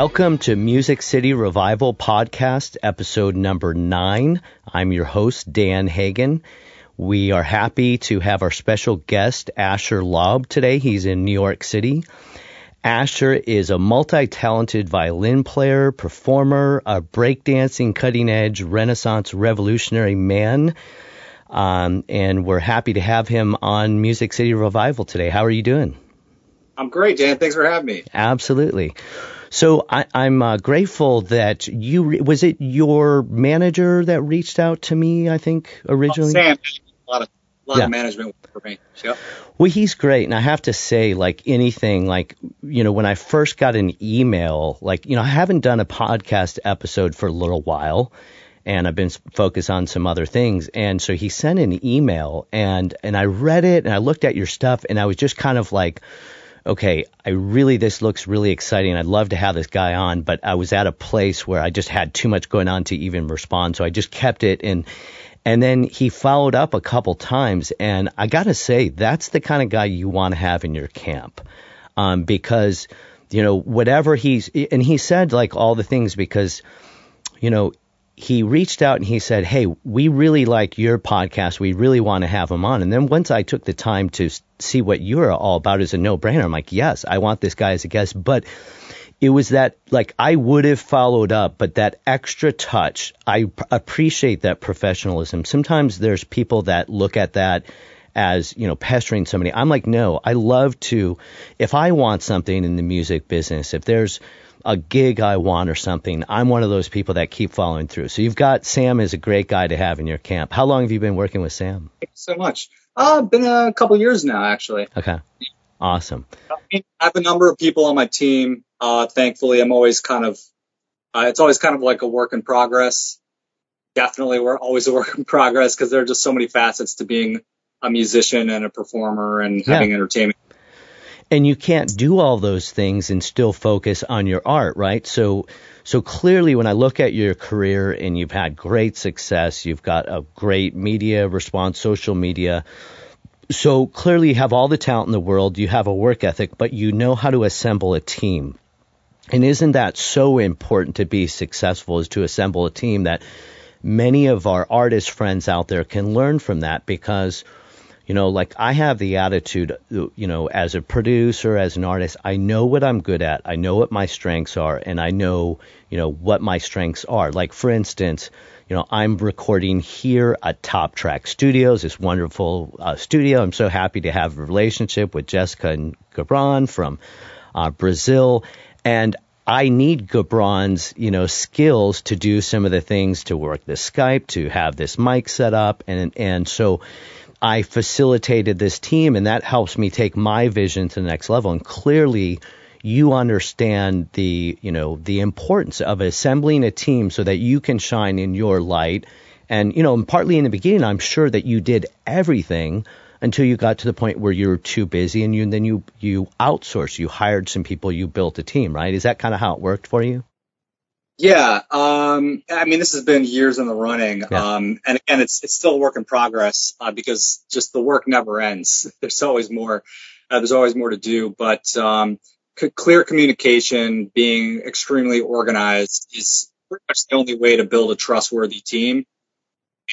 Welcome to Music City Revival Podcast, episode number nine. I'm your host, Dan Hagen. We are happy to have our special guest, Asher Laub, today. He's in New York City. Asher is a multi-talented violin player, performer, a breakdancing cutting-edge Renaissance revolutionary man. Um, and we're happy to have him on Music City Revival today. How are you doing? I'm great, Dan. Thanks for having me. Absolutely. So I, am uh, grateful that you re- was it your manager that reached out to me. I think originally. Oh, Sam, a lot of a lot yeah. of management for me. Yep. Well, he's great, and I have to say, like anything, like you know, when I first got an email, like you know, I haven't done a podcast episode for a little while, and I've been focused on some other things, and so he sent an email, and and I read it, and I looked at your stuff, and I was just kind of like okay, I really, this looks really exciting. I'd love to have this guy on, but I was at a place where I just had too much going on to even respond. So I just kept it and, and then he followed up a couple times. And I got to say, that's the kind of guy you want to have in your camp. Um, because, you know, whatever he's, and he said like all the things because, you know, he reached out and he said, Hey, we really like your podcast. We really want to have him on. And then once I took the time to see what you're all about as a no brainer, I'm like, Yes, I want this guy as a guest. But it was that, like, I would have followed up, but that extra touch, I p- appreciate that professionalism. Sometimes there's people that look at that as, you know, pestering somebody. I'm like, no, I love to, if I want something in the music business, if there's, a gig I want or something, I'm one of those people that keep following through. So you've got Sam is a great guy to have in your camp. How long have you been working with Sam? Thank you so much. Uh, been a couple years now, actually. Okay. Awesome. I have a number of people on my team. Uh, thankfully, I'm always kind of, uh, it's always kind of like a work in progress. Definitely, we're always a work in progress because there are just so many facets to being a musician and a performer and yeah. having entertainment and you can't do all those things and still focus on your art, right? So, so clearly when I look at your career and you've had great success, you've got a great media response, social media. So clearly you have all the talent in the world, you have a work ethic, but you know how to assemble a team. And isn't that so important to be successful is to assemble a team that many of our artist friends out there can learn from that because – you know, like I have the attitude, you know, as a producer, as an artist, I know what I'm good at. I know what my strengths are, and I know, you know, what my strengths are. Like, for instance, you know, I'm recording here at Top Track Studios, this wonderful uh, studio. I'm so happy to have a relationship with Jessica and Gabron from uh, Brazil. And I need Gabron's, you know, skills to do some of the things to work the Skype, to have this mic set up. And, and so, I facilitated this team, and that helps me take my vision to the next level. And clearly, you understand the you know the importance of assembling a team so that you can shine in your light. And you know, partly in the beginning, I'm sure that you did everything until you got to the point where you're too busy, and you and then you you outsourced, you hired some people, you built a team, right? Is that kind of how it worked for you? Yeah, um, I mean, this has been years in the running, yeah. um, and again, it's it's still a work in progress uh, because just the work never ends. There's always more. Uh, there's always more to do, but um, c- clear communication, being extremely organized, is pretty much the only way to build a trustworthy team.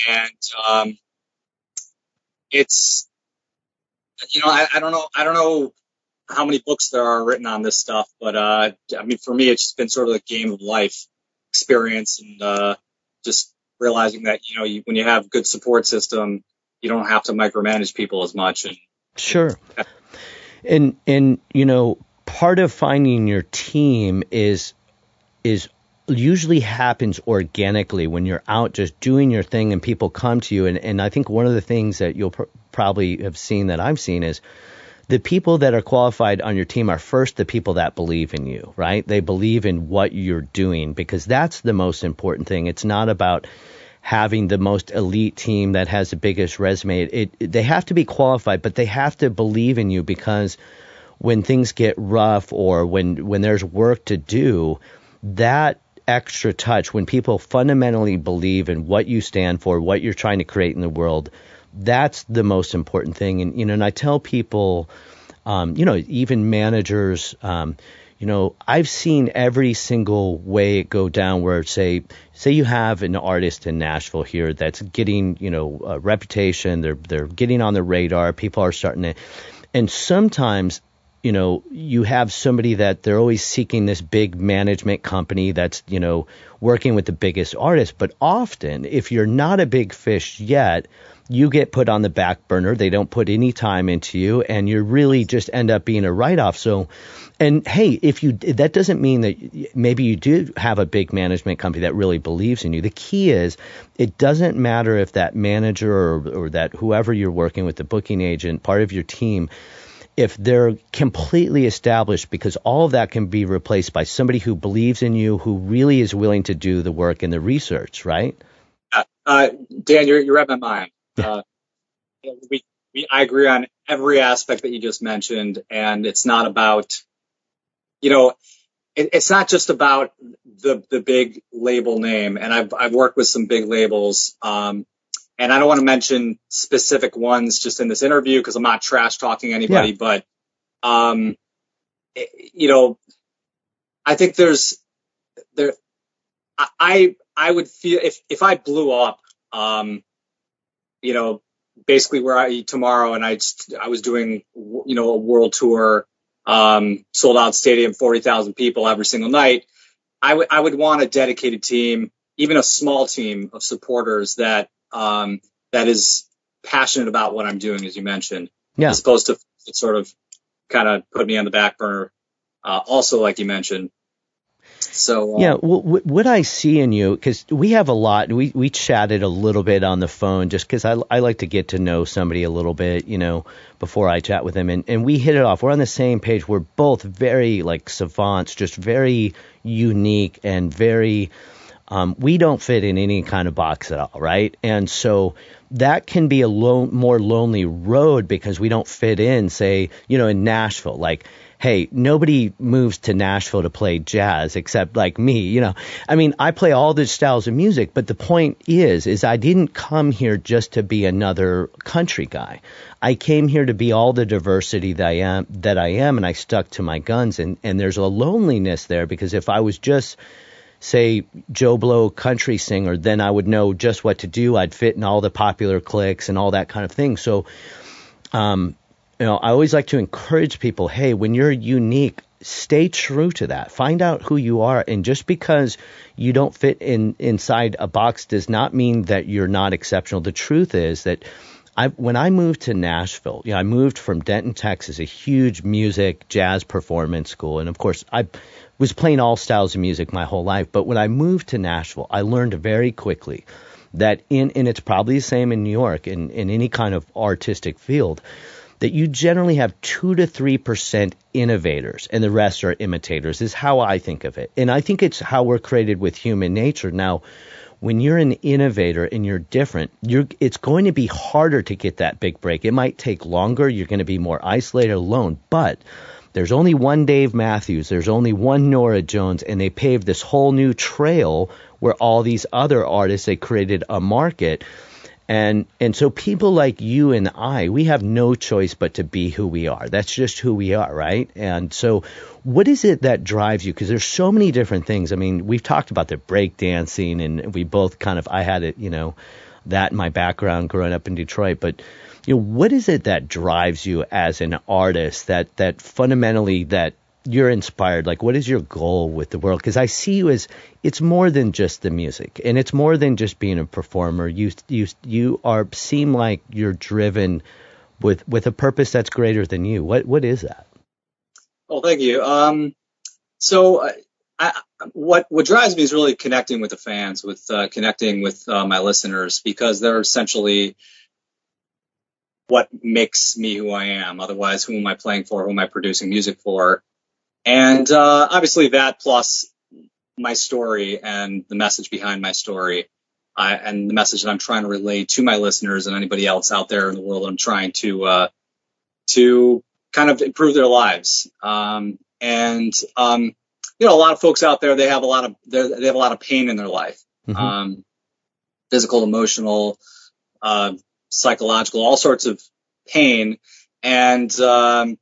And um, it's, you know, I, I don't know, I don't know how many books there are written on this stuff, but uh, I mean, for me, it's just been sort of the game of life experience and uh, just realizing that you know you, when you have good support system, you don't have to micromanage people as much. And sure, and and you know part of finding your team is is usually happens organically when you're out just doing your thing and people come to you and and I think one of the things that you'll pr- probably have seen that I've seen is the people that are qualified on your team are first the people that believe in you, right? They believe in what you're doing because that's the most important thing. It's not about having the most elite team that has the biggest resume. It, it, they have to be qualified, but they have to believe in you because when things get rough or when when there's work to do, that extra touch when people fundamentally believe in what you stand for, what you're trying to create in the world, that's the most important thing. And you know, and I tell people, um, you know, even managers, um, you know, I've seen every single way it go down where say say you have an artist in Nashville here that's getting, you know, a reputation, they're they're getting on the radar, people are starting to and sometimes you know, you have somebody that they're always seeking this big management company that's, you know, working with the biggest artists. But often, if you're not a big fish yet, you get put on the back burner. They don't put any time into you, and you really just end up being a write off. So, and hey, if you that doesn't mean that maybe you do have a big management company that really believes in you. The key is it doesn't matter if that manager or, or that whoever you're working with, the booking agent, part of your team, if they're completely established, because all of that can be replaced by somebody who believes in you, who really is willing to do the work and the research, right? Uh, uh, Dan, you're, you're at my mind. Uh, we, we, I agree on every aspect that you just mentioned, and it's not about, you know, it, it's not just about the the big label name. And I've I've worked with some big labels. Um, and I don't want to mention specific ones just in this interview because I'm not trash talking anybody, yeah. but, um, it, you know, I think there's, there, I, I would feel if, if I blew up, um, you know, basically where I tomorrow and I, I was doing, you know, a world tour, um, sold out stadium, 40,000 people every single night. I would, I would want a dedicated team, even a small team of supporters that um, that is passionate about what I'm doing, as you mentioned, yeah. as opposed to sort of kind of put me on the back burner. Uh, also, like you mentioned. So uh, yeah, well, what I see in you, because we have a lot. We we chatted a little bit on the phone, just because I I like to get to know somebody a little bit, you know, before I chat with them, and and we hit it off. We're on the same page. We're both very like savants, just very unique and very um, we don't fit in any kind of box at all, right? And so that can be a lo- more lonely road because we don't fit in, say, you know, in Nashville. Like, hey, nobody moves to Nashville to play jazz except like me, you know. I mean, I play all the styles of music, but the point is, is I didn't come here just to be another country guy. I came here to be all the diversity that I am, that I am, and I stuck to my guns. And, and there's a loneliness there because if I was just say Joe Blow country singer, then I would know just what to do. I'd fit in all the popular clicks and all that kind of thing. So, um, you know, I always like to encourage people, hey, when you're unique, stay true to that. Find out who you are, and just because you don't fit in inside a box does not mean that you're not exceptional. The truth is that I, when I moved to Nashville, you know, I moved from Denton, Texas, a huge music jazz performance school, and of course, I was playing all styles of music my whole life. But when I moved to Nashville, I learned very quickly that in, and it's probably the same in New York in, in any kind of artistic field, that you generally have two to three percent innovators and the rest are imitators is how I think of it. And I think it's how we're created with human nature. Now, when you're an innovator and you're different, you're, it's going to be harder to get that big break. It might take longer. You're going to be more isolated, alone. But there's only one Dave Matthews, there's only one Norah Jones, and they paved this whole new trail where all these other artists they created a market. And and so people like you and I, we have no choice but to be who we are. That's just who we are, right? And so what is it that drives you? Because there's so many different things. I mean, we've talked about the break dancing and we both kind of I had it, you know, that in my background growing up in Detroit, but you know, what is it that drives you as an artist that that fundamentally that you're inspired? Like, what is your goal with the world? Because I see you as it's more than just the music, and it's more than just being a performer. You you you are seem like you're driven with with a purpose that's greater than you. What what is that? Well, thank you. Um, so. Uh, I, what what drives me is really connecting with the fans, with uh, connecting with uh, my listeners, because they're essentially what makes me who I am. Otherwise, who am I playing for? Who am I producing music for? And uh, obviously that plus my story and the message behind my story I, and the message that I'm trying to relay to my listeners and anybody else out there in the world. I'm trying to uh, to kind of improve their lives. Um, and um, you know, a lot of folks out there they have a lot of they have a lot of pain in their life, mm-hmm. um, physical, emotional, uh, psychological, all sorts of pain, and um,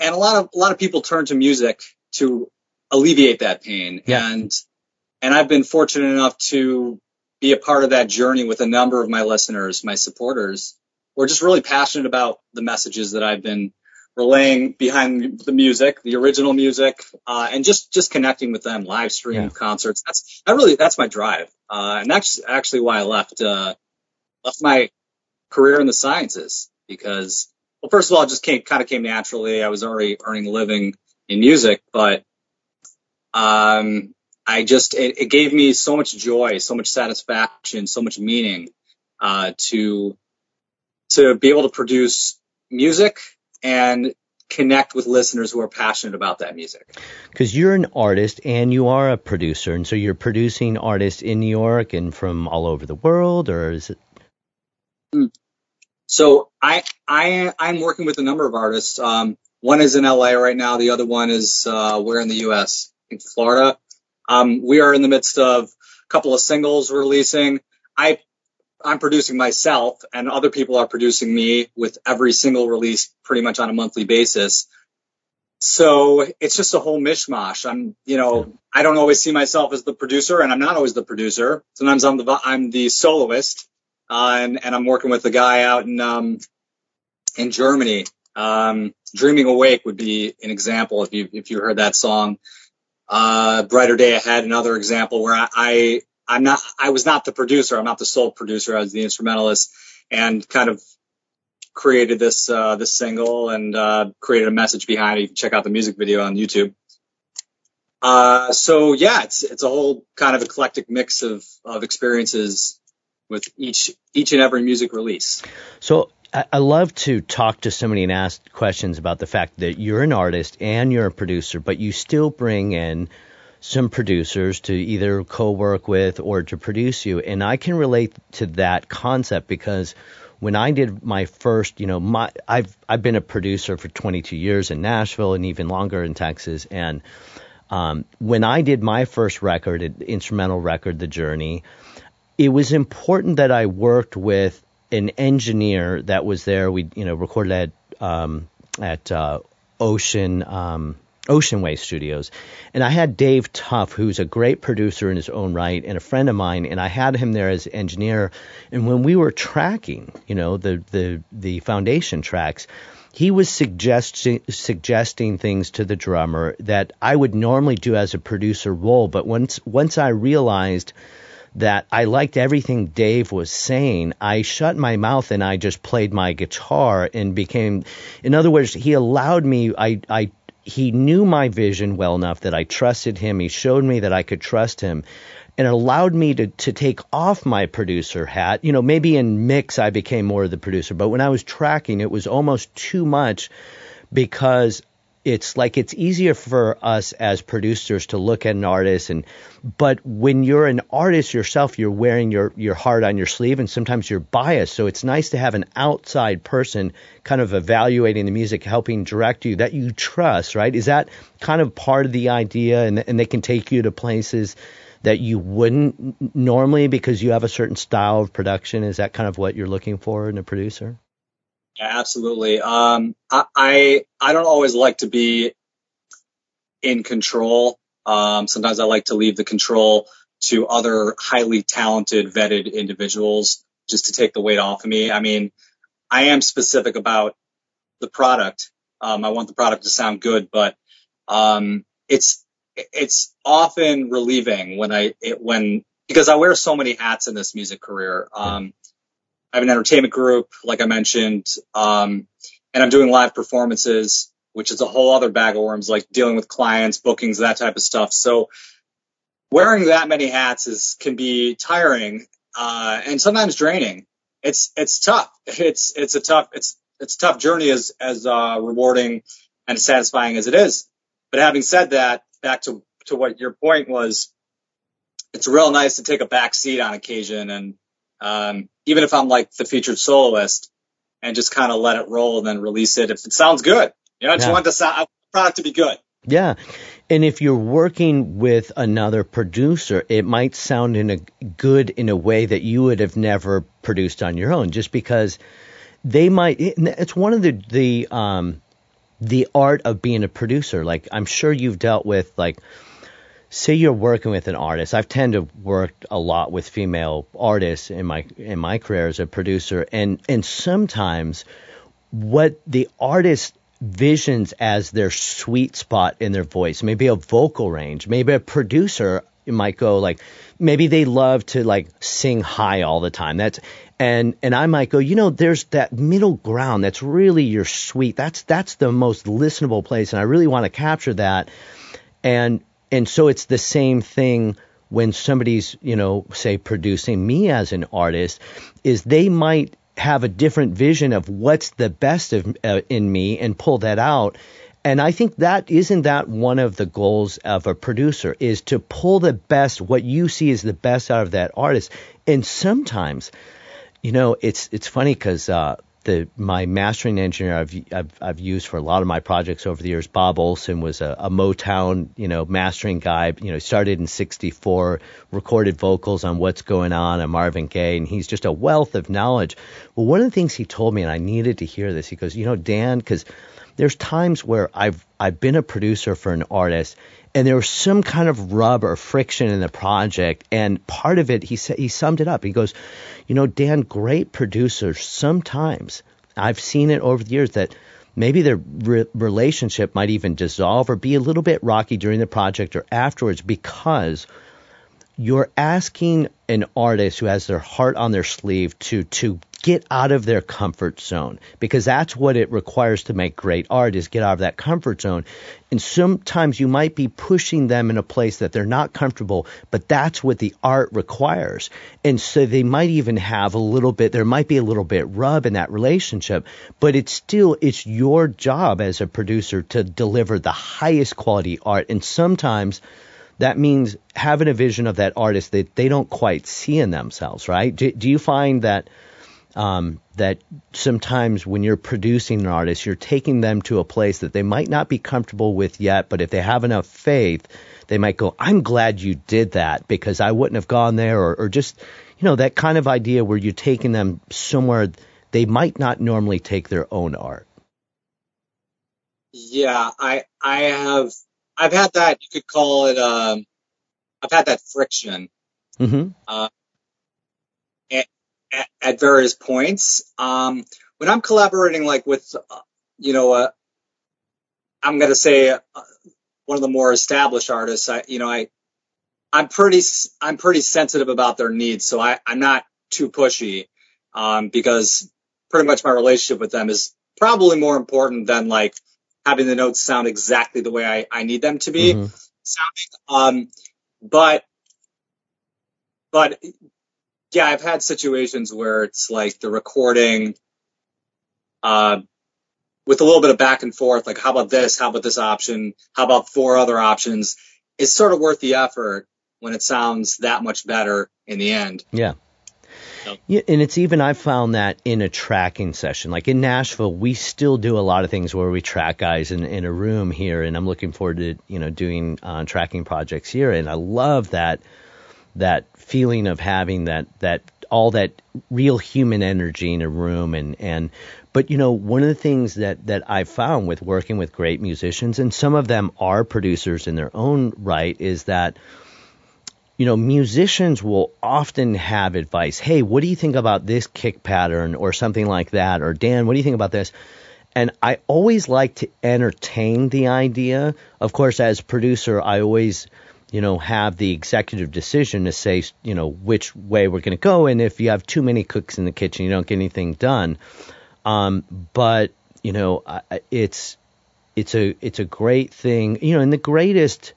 and a lot of a lot of people turn to music to alleviate that pain. Yeah. And, and I've been fortunate enough to be a part of that journey with a number of my listeners, my supporters, who are just really passionate about the messages that I've been relaying behind the music, the original music, uh, and just, just connecting with them, live stream yeah. concerts. That's, that really, that's my drive. Uh, and that's actually why I left, uh, left my career in the sciences because, well, first of all, it just came, kind of came naturally. I was already earning a living in music, but, um, I just, it, it gave me so much joy, so much satisfaction, so much meaning, uh, to, to be able to produce music and connect with listeners who are passionate about that music. Because you're an artist and you are a producer, and so you're producing artists in New York and from all over the world, or is it? So I I I'm working with a number of artists. Um, one is in LA right now. The other one is uh, where in the U.S. in Florida. Um, we are in the midst of a couple of singles releasing. I I'm producing myself and other people are producing me with every single release pretty much on a monthly basis. So it's just a whole mishmash. I'm, you know, I don't always see myself as the producer and I'm not always the producer. Sometimes I'm the, I'm the soloist, and, and I'm working with a guy out in, um, in Germany. Um, Dreaming Awake would be an example if you, heard that song. Uh, Brighter Day Ahead, another example where I, I I'm not, I was not the producer. I'm not the sole producer. I was the instrumentalist and kind of created this, uh, this single and, uh, created a message behind it. You can check out the music video on YouTube. Uh, so yeah, it's, it's a whole kind of eclectic mix of experiences with each, each and every music release. So I love to talk to somebody and ask questions about the fact that you're an artist and you're a producer, but you still bring in some producers to either co-work with or to produce you and I can relate to that concept because when I did my first, you know, my I've I've been a producer for 22 years in Nashville and even longer in Texas and um, when I did my first record, instrumental record, The Journey, it was important that I worked with an engineer that was there. We, you know, recorded at um, at uh, Ocean um, Ocean Way Studios. And I had Dave Tuff, who's a great producer in his own right and a friend of mine, and I had him there as engineer. And when we were tracking, you know, the the the foundation tracks, he was suggesting suggesting things to the drummer that I would normally do as a producer role, but once once I realized that I liked everything Dave was saying. I shut my mouth and I just played my guitar and became, in other words, he allowed me, I, I he knew my vision well enough that I trusted him. He showed me that I could trust him and allowed me to, to take off my producer hat. You know, maybe in mix I became more of the producer, but when I was tracking, it was almost too much because it's like it's easier for us as producers to look at an artist and but when you're an artist yourself you're wearing your your heart on your sleeve and sometimes you're biased. So it's nice to have an outside person kind of evaluating the music helping direct you that you trust right? Is that kind of part of the idea? And and they can take you to places that you wouldn't normally because you have a certain style of production. Is that kind of what you're looking for in a producer yeah, absolutely. Um, I, I, I don't always like to be in control. Um, sometimes I like to leave the control to other highly talented, vetted individuals just to take the weight off of me. I mean, I am specific about the product. Um, I want the product to sound good, but, um, it's, it's often relieving when I, it, when, because I wear so many hats in this music career. Um, I have an entertainment group, like I mentioned, um, and I'm doing live performances, which is a whole other bag of worms, like dealing with clients, bookings, that type of stuff. So wearing that many hats is can be tiring uh, and sometimes draining. It's it's tough. It's it's a tough it's it's a tough journey as as uh, rewarding and satisfying as it is. But having said that, back to to what your point was, it's real nice to take a back seat on occasion and um, even if I'm like the featured soloist and just kind of let it roll and then release it if it sounds good. You know, I just yeah. want the sound, product to be good. Yeah. And if you're working with another producer, it might sound in a good in a way that you would have never produced on your own just because they might it's one of the the um the art of being a producer. Like I'm sure you've dealt with like say you're working with an artist. I've tended to work a lot with female artists in my in my career as a producer, and and sometimes what the artist visions as their sweet spot in their voice, maybe a vocal range, maybe a producer might go like maybe they love to like sing high all the time. That's and and I might go, you know, there's that middle ground that's really your sweet. That's that's the most listenable place, and I really want to capture that. And and so it's the same thing when somebody's, you know, say producing me as an artist, is they might have a different vision of what's the best of uh, in me and pull that out. And I think that isn't that one of the goals of a producer is to pull the best, what you see is the best out of that artist. And sometimes, you know, it's it's funny because uh, the my mastering engineer I've, I've I've used for a lot of my projects over the years. Bob Olson was a, a Motown you know mastering guy. You know, started in '64, recorded vocals on What's Going On and Marvin Gaye, and he's just a wealth of knowledge. Well, one of the things he told me, and I needed to hear this, he goes, you know, Dan, because there's times where I've I've been a producer for an artist and there was some kind of rub or friction in the project and part of it he said he summed it up. He goes you know dan great producers sometimes i've seen it over the years that maybe their re- relationship might even dissolve or be a little bit rocky during the project or afterwards because you're asking an artist who has their heart on their sleeve to to get out of their comfort zone because that's what it requires to make great art is get out of that comfort zone. And sometimes you might be pushing them in a place that they're not comfortable, but that's what the art requires. And so they might even have a little bit, there might be a little bit rub in that relationship, but it's still, it's your job as a producer to deliver the highest quality art. And sometimes that means having a vision of that artist that they don't quite see in themselves, right? Do, do you find that um, that sometimes when you're producing an artist, you're taking them to a place that they might not be comfortable with yet, but if they have enough faith, they might go, I'm glad you did that because I wouldn't have gone there, or, or just, you know, that kind of idea where you're taking them somewhere they might not normally take their own art. Yeah, I I have I've had that you could call it um I've had that friction. Mm-hmm. Uh, at, various points. Um, when I'm collaborating, like with, uh, you know, uh, I'm going to say uh, one of the more established artists, I, you know, I, I'm pretty, I'm pretty sensitive about their needs. So I, I'm not too pushy, um, because pretty much my relationship with them is probably more important than like having the notes sound exactly the way I, I need them to be mm-hmm. sounding. Um, but, but yeah, I've had situations where it's like the recording, uh, with a little bit of back and forth, like how about this? How about this option? How about four other options? It's sort of worth the effort when it sounds that much better in the end. Yeah. Yeah, and it's even I've found that in a tracking session, like in Nashville, we still do a lot of things where we track guys in, in a room here, and I'm looking forward to you know doing uh, tracking projects here, and I love that that feeling of having that that all that real human energy in a room and and but you know one of the things that that I've found with working with great musicians and some of them are producers in their own right is that you know musicians will often have advice hey what do you think about this kick pattern or something like that? Or Dan what do you think about this? And I always like to entertain the idea. Of course as producer I always you know, have the executive decision to say, you know, which way we're going to go. And if you have too many cooks in the kitchen, you don't get anything done. Um, but you know, it's it's a it's a great thing. You know, and the greatest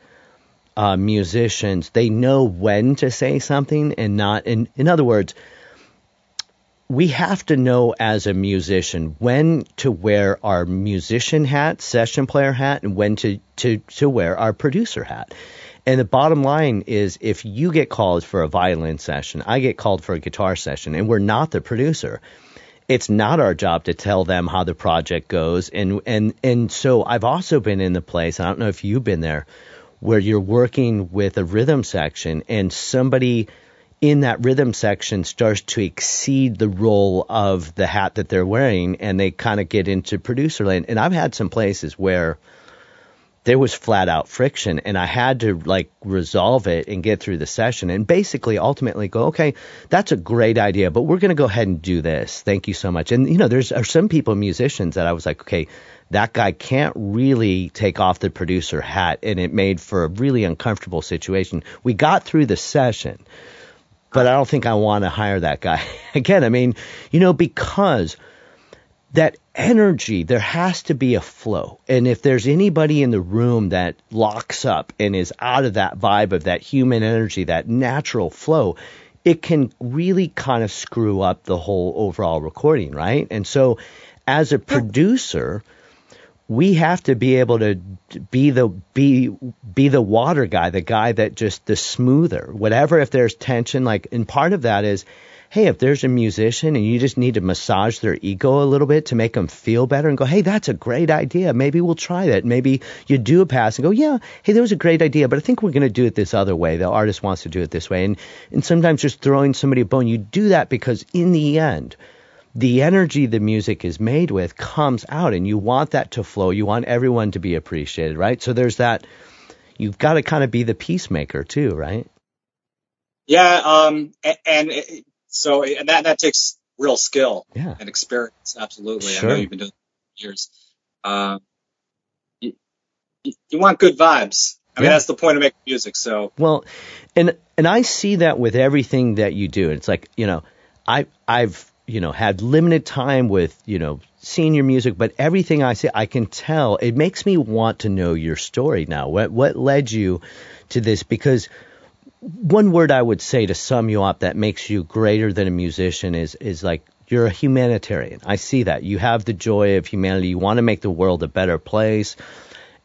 uh, musicians they know when to say something and not. In in other words, we have to know as a musician when to wear our musician hat, session player hat, and when to to to wear our producer hat. And the bottom line is if you get called for a violin session, I get called for a guitar session, and we're not the producer. It's not our job to tell them how the project goes. And and and so I've also been in the place, I don't know if you've been there, where you're working with a rhythm section and somebody in that rhythm section starts to exceed the role of the hat that they're wearing and they kind of get into producer land. And I've had some places where there was flat out friction and I had to like resolve it and get through the session and basically ultimately go, okay, that's a great idea, but we're going to go ahead and do this. Thank you so much. And you know, there's are some people, musicians that I was like, okay, that guy can't really take off the producer hat and it made for a really uncomfortable situation. We got through the session, but I don't think I want to hire that guy again. I mean, you know, because that energy, there has to be a flow. And if there's anybody in the room that locks up and is out of that vibe of that human energy, that natural flow, it can really kind of screw up the whole overall recording, right? And so as a producer, we have to be able to be the be be the water guy, the guy that just the smoother, whatever if there's tension like and part of that is hey, if there's a musician and you just need to massage their ego a little bit to make them feel better and go, hey, that's a great idea. Maybe we'll try that. Maybe you do a pass and go, yeah, hey, that was a great idea, but I think we're going to do it this other way. The artist wants to do it this way. And, and sometimes just throwing somebody a bone, you do that because in the end, the energy the music is made with comes out and you want that to flow. You want everyone to be appreciated, right? So there's that, you've got to kind of be the peacemaker too, right? Yeah, um, and, and so and that that takes real skill yeah. and experience. Absolutely, sure. I know you've been doing it for years. Uh, you, you, want good vibes. I mean, that's the point of making music. So well, and and I see that with everything that you do. It's like you know, I I've you know had limited time with you know seeing your music, but everything I see, I can tell. It makes me want to know your story now. What what led you to this? Because one word I would say to sum you up that makes you greater than a musician is is like you're a humanitarian. I see that. You have the joy of humanity. You want to make the world a better place.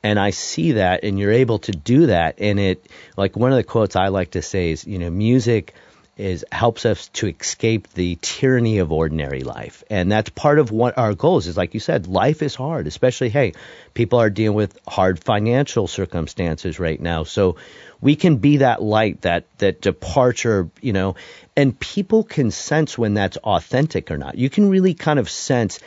And I see that and you're able to do that and it like one of the quotes I like to say is, you know, music is helps us to escape the tyranny of ordinary life. And that's part of what our goals is like you said, life is hard, especially hey, people are dealing with hard financial circumstances right now. So we can be that light, that that departure, you know, and people can sense when that's authentic or not. You can really kind of sense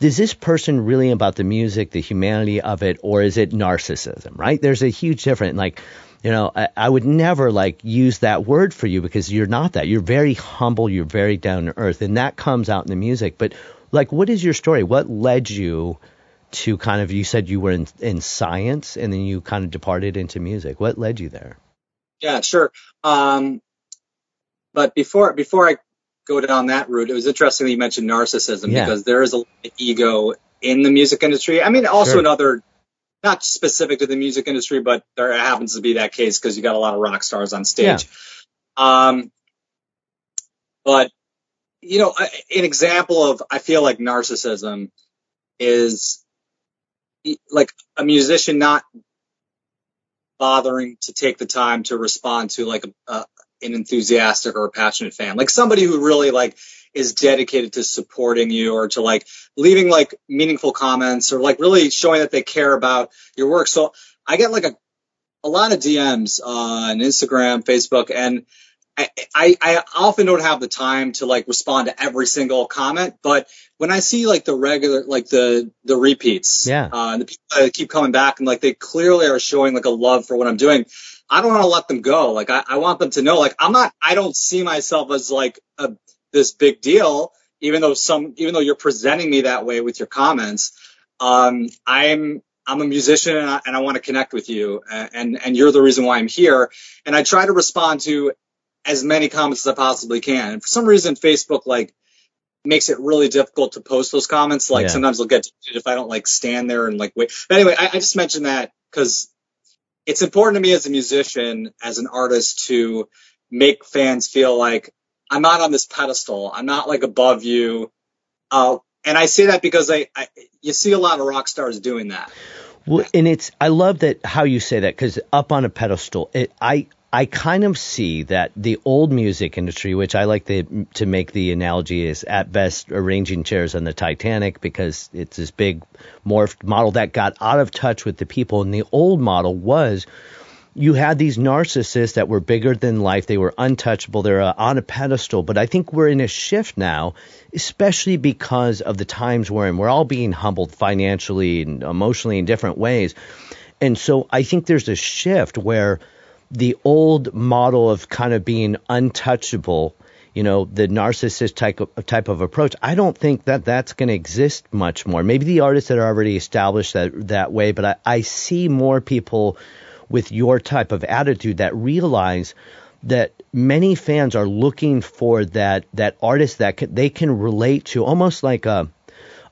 is this person really about the music, the humanity of it, or is it narcissism, right? There's a huge difference. Like, you know, I, I, would never like use that word for you because you're not that. You're very humble, you're very down to earth, and that comes out in the music. But like, what is your story? What led you to kind of you said you were in, in science and then you kind of departed into music. What led you there? Yeah, sure. Um, but before before I go down that route, it was interesting that you mentioned narcissism yeah. because there is a ego in the music industry. I mean, also sure. in other, not specific to the music industry, but there happens to be that case because you got a lot of rock stars on stage. Yeah. Um, but you know, an example of I feel like narcissism is like a musician not bothering to take the time to respond to like a, an enthusiastic or a passionate fan, like somebody who really like is dedicated to supporting you or to like leaving like meaningful comments or like really showing that they care about your work. So I get like a a lot of DMs on Instagram, Facebook, and I, I, I often don't have the time to like respond to every single comment, but when I see like the regular, like the the repeats, yeah, uh, and the people that keep coming back and like they clearly are showing like a love for what I'm doing, I don't want to let them go. Like I, I want them to know, like I'm not, I don't see myself as like a this big deal, even though some, even though you're presenting me that way with your comments. Um, I'm I'm a musician and I, and I want to connect with you, and and you're the reason why I'm here. And I try to respond to as many comments as I possibly can. And for some reason, Facebook like makes it really difficult to post those comments. Like yeah. sometimes they'll get if I don't like stand there and like wait. But anyway, I, I just mentioned that because it's important to me as a musician, as an artist, to make fans feel like I'm not on this pedestal. I'm not like above you. Uh, and I say that because I, I, you see a lot of rock stars doing that. Well, and it's I love that how you say that because up on a pedestal, it, I I kind of see that the old music industry, which I like the, to make the analogy is at best arranging chairs on the Titanic because it's this big morphed model that got out of touch with the people. And the old model was you had these narcissists that were bigger than life. They were untouchable. They're uh, on a pedestal. But I think we're in a shift now, especially because of the times we're in. We're all being humbled financially and emotionally in different ways. And so I think there's a shift where the old model of kind of being untouchable you know, the narcissist type of, type of approach. I don't think that that's going to exist much more. Maybe the artists that are already established that that way, but I, I see more people with your type of attitude that realize that many fans are looking for that that artist that can, they can relate to, almost like a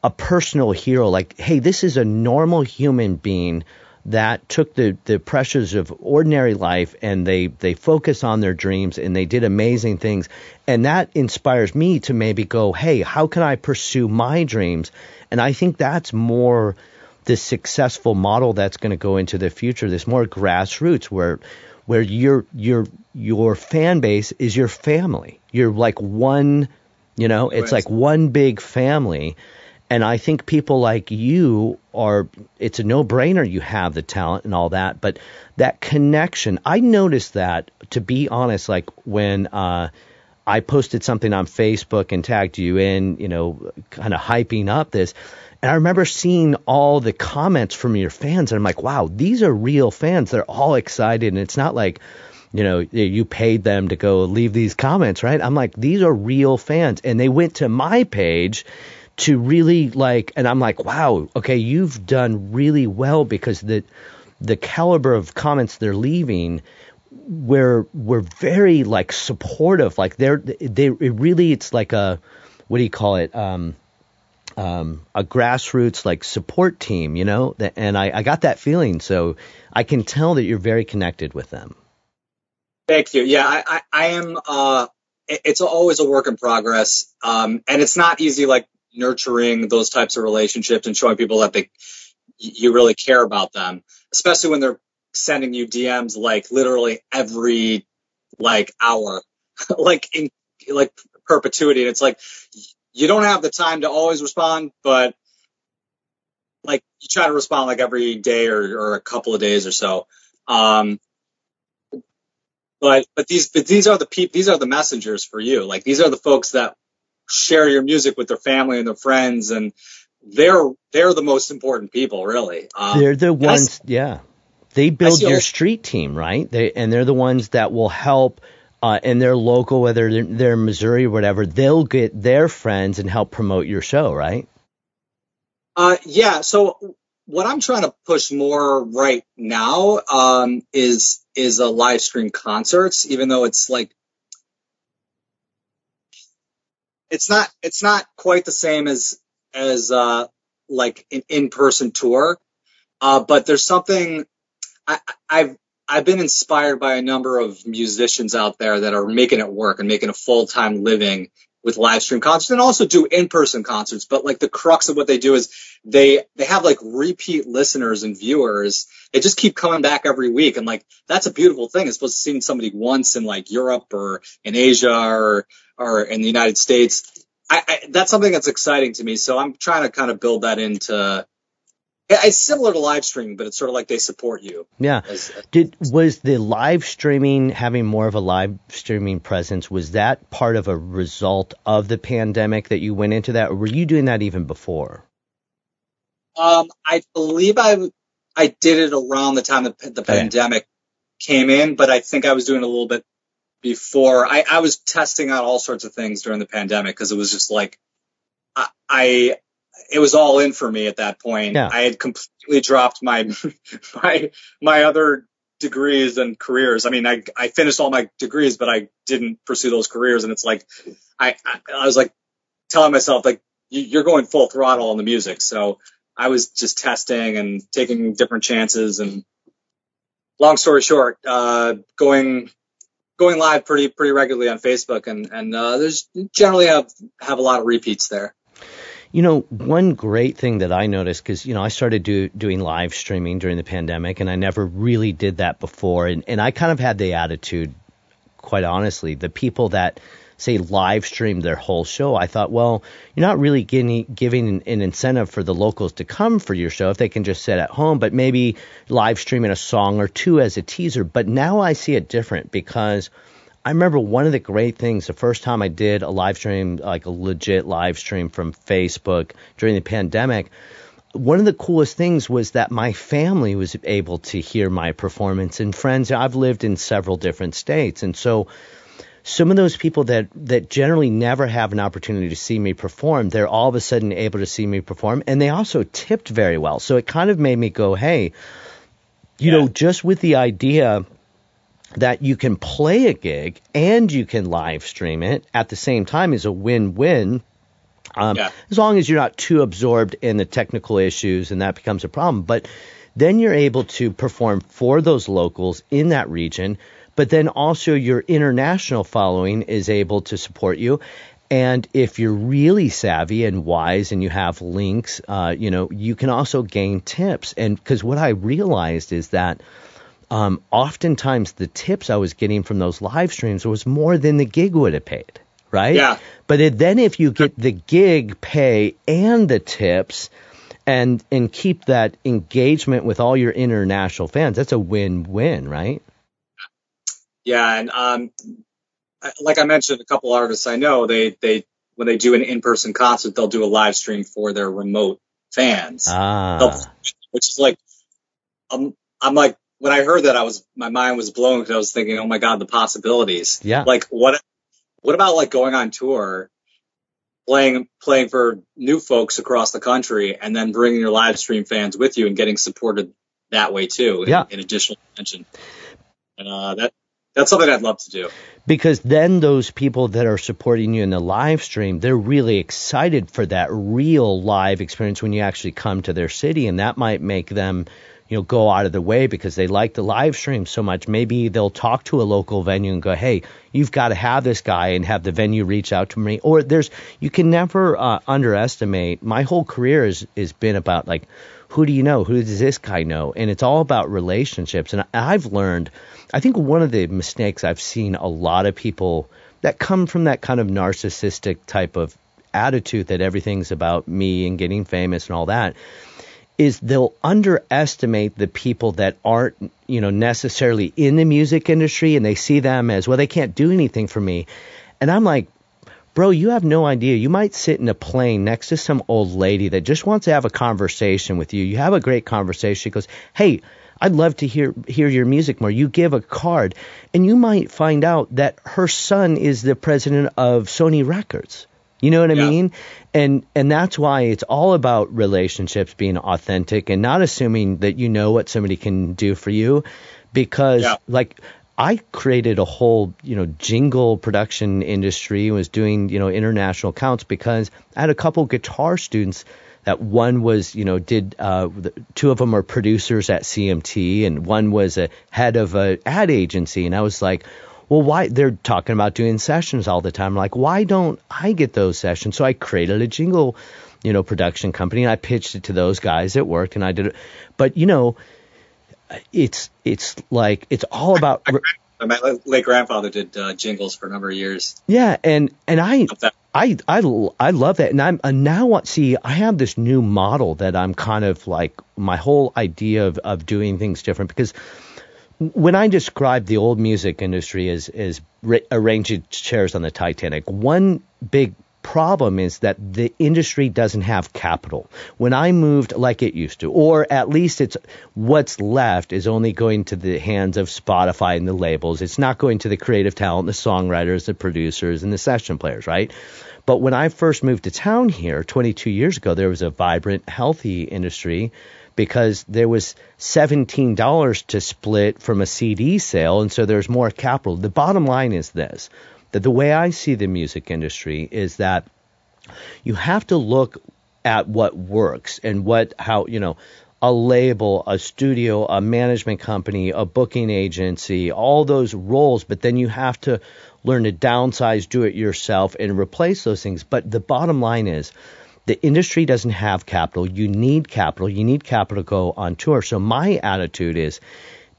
a personal hero. Like, hey, this is a normal human being that took the, the pressures of ordinary life and they, they focus on their dreams and they did amazing things. And that inspires me to maybe go, hey, how can I pursue my dreams? And I think that's more the successful model that's going to go into the future, this more grassroots where where your your your fan base is your family. You're like one, you know, it's like one big family and I think people like you are, it's a no brainer you have the talent and all that, but that connection, I noticed that, to be honest, like when, uh, I posted something on Facebook and tagged you in, you know, kind of hyping up this. And I remember seeing all the comments from your fans, and I'm like, wow, these are real fans. They're all excited, and it's not like, you know, you paid them to go leave these comments, right? I'm like, these are real fans. And they went to my page to really like and I'm like, wow, okay, you've done really well because the the caliber of comments they're leaving were were very like supportive. Like they're they it really it's like a what do you call it? Um um, a grassroots like support team, you know, and I, I got that feeling. So I can tell that you're very connected with them. Thank you. Yeah, I, I, I am. Uh, it's always a work in progress, um, and it's not easy. Like nurturing those types of relationships and showing people that they you really care about them, especially when they're sending you DMs like literally every like hour, like in like perpetuity. And it's like you don't have the time to always respond, but like you try to respond like every day or, or a couple of days or so. Um, but but these but these are the people these are the messengers for you. Like these are the folks that share your music with their family and their friends and they're they're the most important people really um, they're the ones yeah they build your street team right they and they're the ones that will help uh, and they're local whether they're, they're missouri or whatever they'll get their friends and help promote your show right? Uh, yeah. So what i'm trying to push more right now um, is is a live stream concerts even though it's like it's not it's not quite the same as as uh, like an in person tour, uh, but there's something I, I've I've been inspired by a number of musicians out there that are making it work and making a full time living with live stream concerts and also do in person concerts. But like the crux of what they do is they they have like repeat listeners and viewers. They just keep coming back every week, and like that's a beautiful thing. It's supposed to see somebody once in like Europe or in Asia or or in the United States. I, I, that's something that's exciting to me. So I'm trying to kind of build that into. It's similar to live streaming, but it's sort of like they support you. Yeah. As, Did was the live streaming having more of a live streaming presence? Was that part of a result of the pandemic that you went into that, or were you doing that even before? Um, I believe I I did it around the time the, the okay. pandemic came in, but I think I was doing a little bit before I, I was testing out all sorts of things during the pandemic because it was just like I, I, it was all in for me at that point. Yeah. I had completely dropped my my my other degrees and careers. I mean, I I finished all my degrees, but I didn't pursue those careers. And it's like I I, I was like telling myself like you're going full throttle on the music. So I was just testing and taking different chances and long story short, uh, going going live pretty pretty regularly on Facebook, and and uh, there's generally have have a lot of repeats there. You know, one great thing that I noticed because you know I started do, doing live streaming during the pandemic, and I never really did that before, and and I kind of had the attitude quite honestly. The people that say live stream their whole show, I thought, well, you're not really giving, giving an incentive for the locals to come for your show if they can just sit at home, but maybe live streaming a song or two as a teaser. But now I see it different because I remember one of the great things the first time I did a live stream, like a legit live stream from Facebook during the pandemic. One of the coolest things was that my family was able to hear my performance and friends. I've lived in several different states. And so some of those people that that generally never have an opportunity to see me perform, they're all of a sudden able to see me perform, and they also tipped very well. So it kind of made me go, hey, you yeah. know, just with the idea that you can play a gig and you can live stream it at the same time is a win-win. Um, yeah. As long as you're not too absorbed in the technical issues, and that becomes a problem. But then you're able to perform for those locals in that region but then also your international following is able to support you. And if you're really savvy and wise and you have links, uh, you know, you can also gain tips. And because what I realized is that um, oftentimes the tips I was getting from those live streams was more than the gig would have paid, right? Yeah. But it, then if you get the gig pay and the tips, and and keep that engagement with all your international fans, that's a win-win, right? Yeah, and um, like I mentioned, a couple artists I know, they they when they do an in-person concert, they'll do a live stream for their remote fans. Ah. Which is like, I'm I'm like when I heard that, I was my mind was blown because I was thinking, oh my god, the possibilities. Yeah. Like what what about like going on tour, playing playing for new folks across the country, and then bringing your live stream fans with you and getting supported that way too. Yeah. In, in additional attention, And uh, that that's something I'd love to do. Because then those people that are supporting you in the live stream, they're really excited for that real live experience when you actually come to their city, and that might make them, you know, go out of the way because they like the live stream so much. Maybe they'll talk to a local venue and go, "Hey, you've got to have this guy," and have the venue reach out to me. Or there's, you can never uh, underestimate. My whole career has has been about like, who do you know? Who does this guy know? And it's all about relationships. And I've learned I think one of the mistakes I've seen a lot of people that come from that kind of narcissistic type of attitude that everything's about me and getting famous and all that is they'll underestimate the people that aren't, you know, necessarily in the music industry and they see them as, well, they can't do anything for me. And I'm like, bro, you have no idea. You might sit in a plane next to some old lady that just wants to have a conversation with you. You have a great conversation. She goes, hey, I'd love to hear hear your music more. You give a card, and you might find out that her son is the president of Sony Records. You know what I mean? And and that's why it's all about relationships being authentic and not assuming that you know what somebody can do for you because yeah. like I created a whole, you know, jingle production industry, was doing, you know, international counts because I had a couple guitar students that one was, you know, did uh, two of them are producers at CMT, and one was a head of a ad agency, and I was like, well, why they're talking about doing sessions all the time? Like, why don't I get those sessions? So I created a jingle, you know, production company, and I pitched it to those guys at work, and I did it. But you know, it's it's like it's all about. My late grandfather did uh, jingles for a number of years. Yeah, and and I I I I love that, and I'm and now see I have this new model that I'm kind of like my whole idea of of doing things different because when I describe the old music industry as as arranging chairs on the Titanic, one big problem is that the industry doesn't have capital. When I moved like it used to, or at least it's what's left is only going to the hands of Spotify and the labels. It's not going to the creative talent, the songwriters, the producers, and the session players, right? But when I first moved to town here 22 years ago, there was a vibrant, healthy industry because there was $17 to split from a CD sale, and so there's more capital. The bottom line is this that the way I see the music industry is that you have to look at what works and what how you know a label, a studio, a management company, a booking agency, all those roles, but then you have to learn to downsize, do it yourself, and replace those things. But the bottom line is the industry doesn't have capital. You need capital. You need capital to go on tour. So my attitude is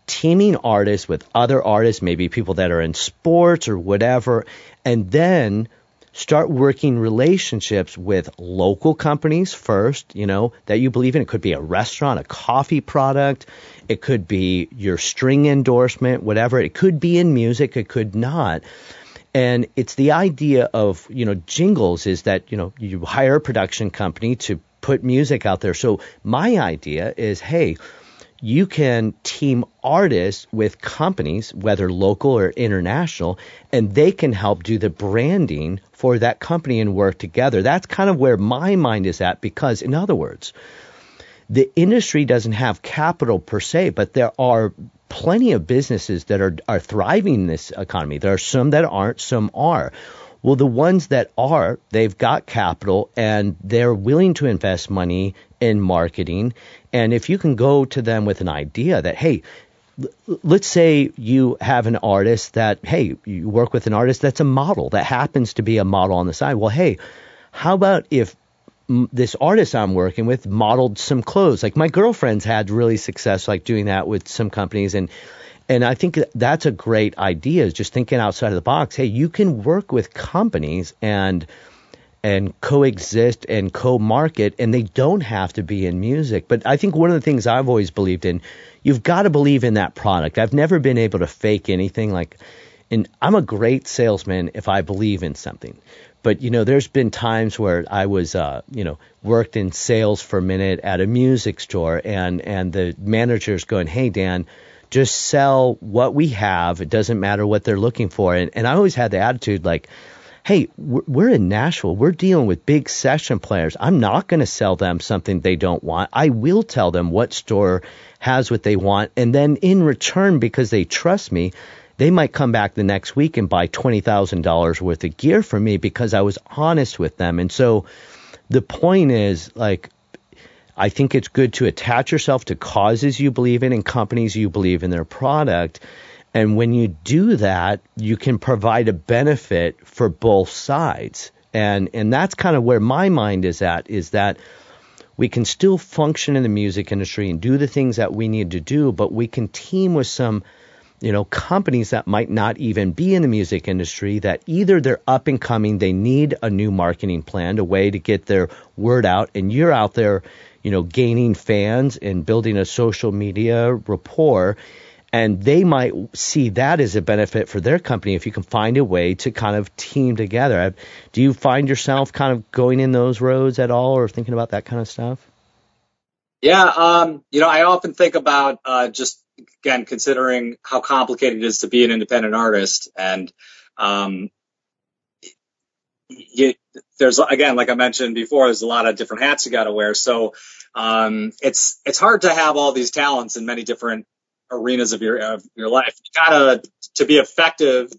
teaming artists with other artists, maybe people that are in sports or whatever, and then start working relationships with local companies first, you know, that you believe in. It could be a restaurant, a coffee product, it could be your string endorsement, whatever. It could be in music, it could not. And it's the idea of, you know, jingles is that, you know, you hire a production company to put music out there. So my idea is, hey, you can team artists with companies, whether local or international, and they can help do the branding for that company and work together. That's kind of where my mind is at because, in other words, the industry doesn't have capital per se, but there are plenty of businesses that are, are thriving in this economy. There are some that aren't, some are. Well, the ones that are, they've got capital and they're willing to invest money in marketing. And if you can go to them with an idea that, hey, let's say you have an artist that, hey, you work with an artist that's a model that happens to be a model on the side. Well, hey, how about if this artist I'm working with modeled some clothes? Like my girlfriend's had really success like doing that with some companies and and I think that's a great idea is just thinking outside of the box. Hey, you can work with companies and and coexist and co-market and they don't have to be in music but i think one of the things i've always believed in you've got to believe in that product i've never been able to fake anything like and i'm a great salesman if i believe in something but you know there's been times where i was uh you know worked in sales for a minute at a music store and and the manager's going hey dan just sell what we have it doesn't matter what they're looking for and, and i always had the attitude like hey, we're in Nashville. We're dealing with big session players. I'm not going to sell them something they don't want. I will tell them what store has what they want. And then in return, because they trust me, they might come back the next week and buy $20,000 worth of gear from me because I was honest with them. And so the point is like, I think it's good to attach yourself to causes you believe in and companies you believe in their product and when you do that, you can provide a benefit for both sides. And and that's kind of where my mind is at is that we can still function in the music industry and do the things that we need to do, but we can team with some you know companies that might not even be in the music industry that either they're up and coming they need a new marketing plan a way to get their word out and you're out there you know gaining fans and building a social media rapport and they might see that as a benefit for their company if you can find a way to kind of team together. Do you find yourself kind of going in those roads at all or thinking about that kind of stuff? Yeah, um, you know, I often think about uh, just again considering how complicated it is to be an independent artist, and um, there's again, like I mentioned before, there's a lot of different hats you got to wear. So um, it's it's hard to have all these talents in many different arenas of your life. To be effective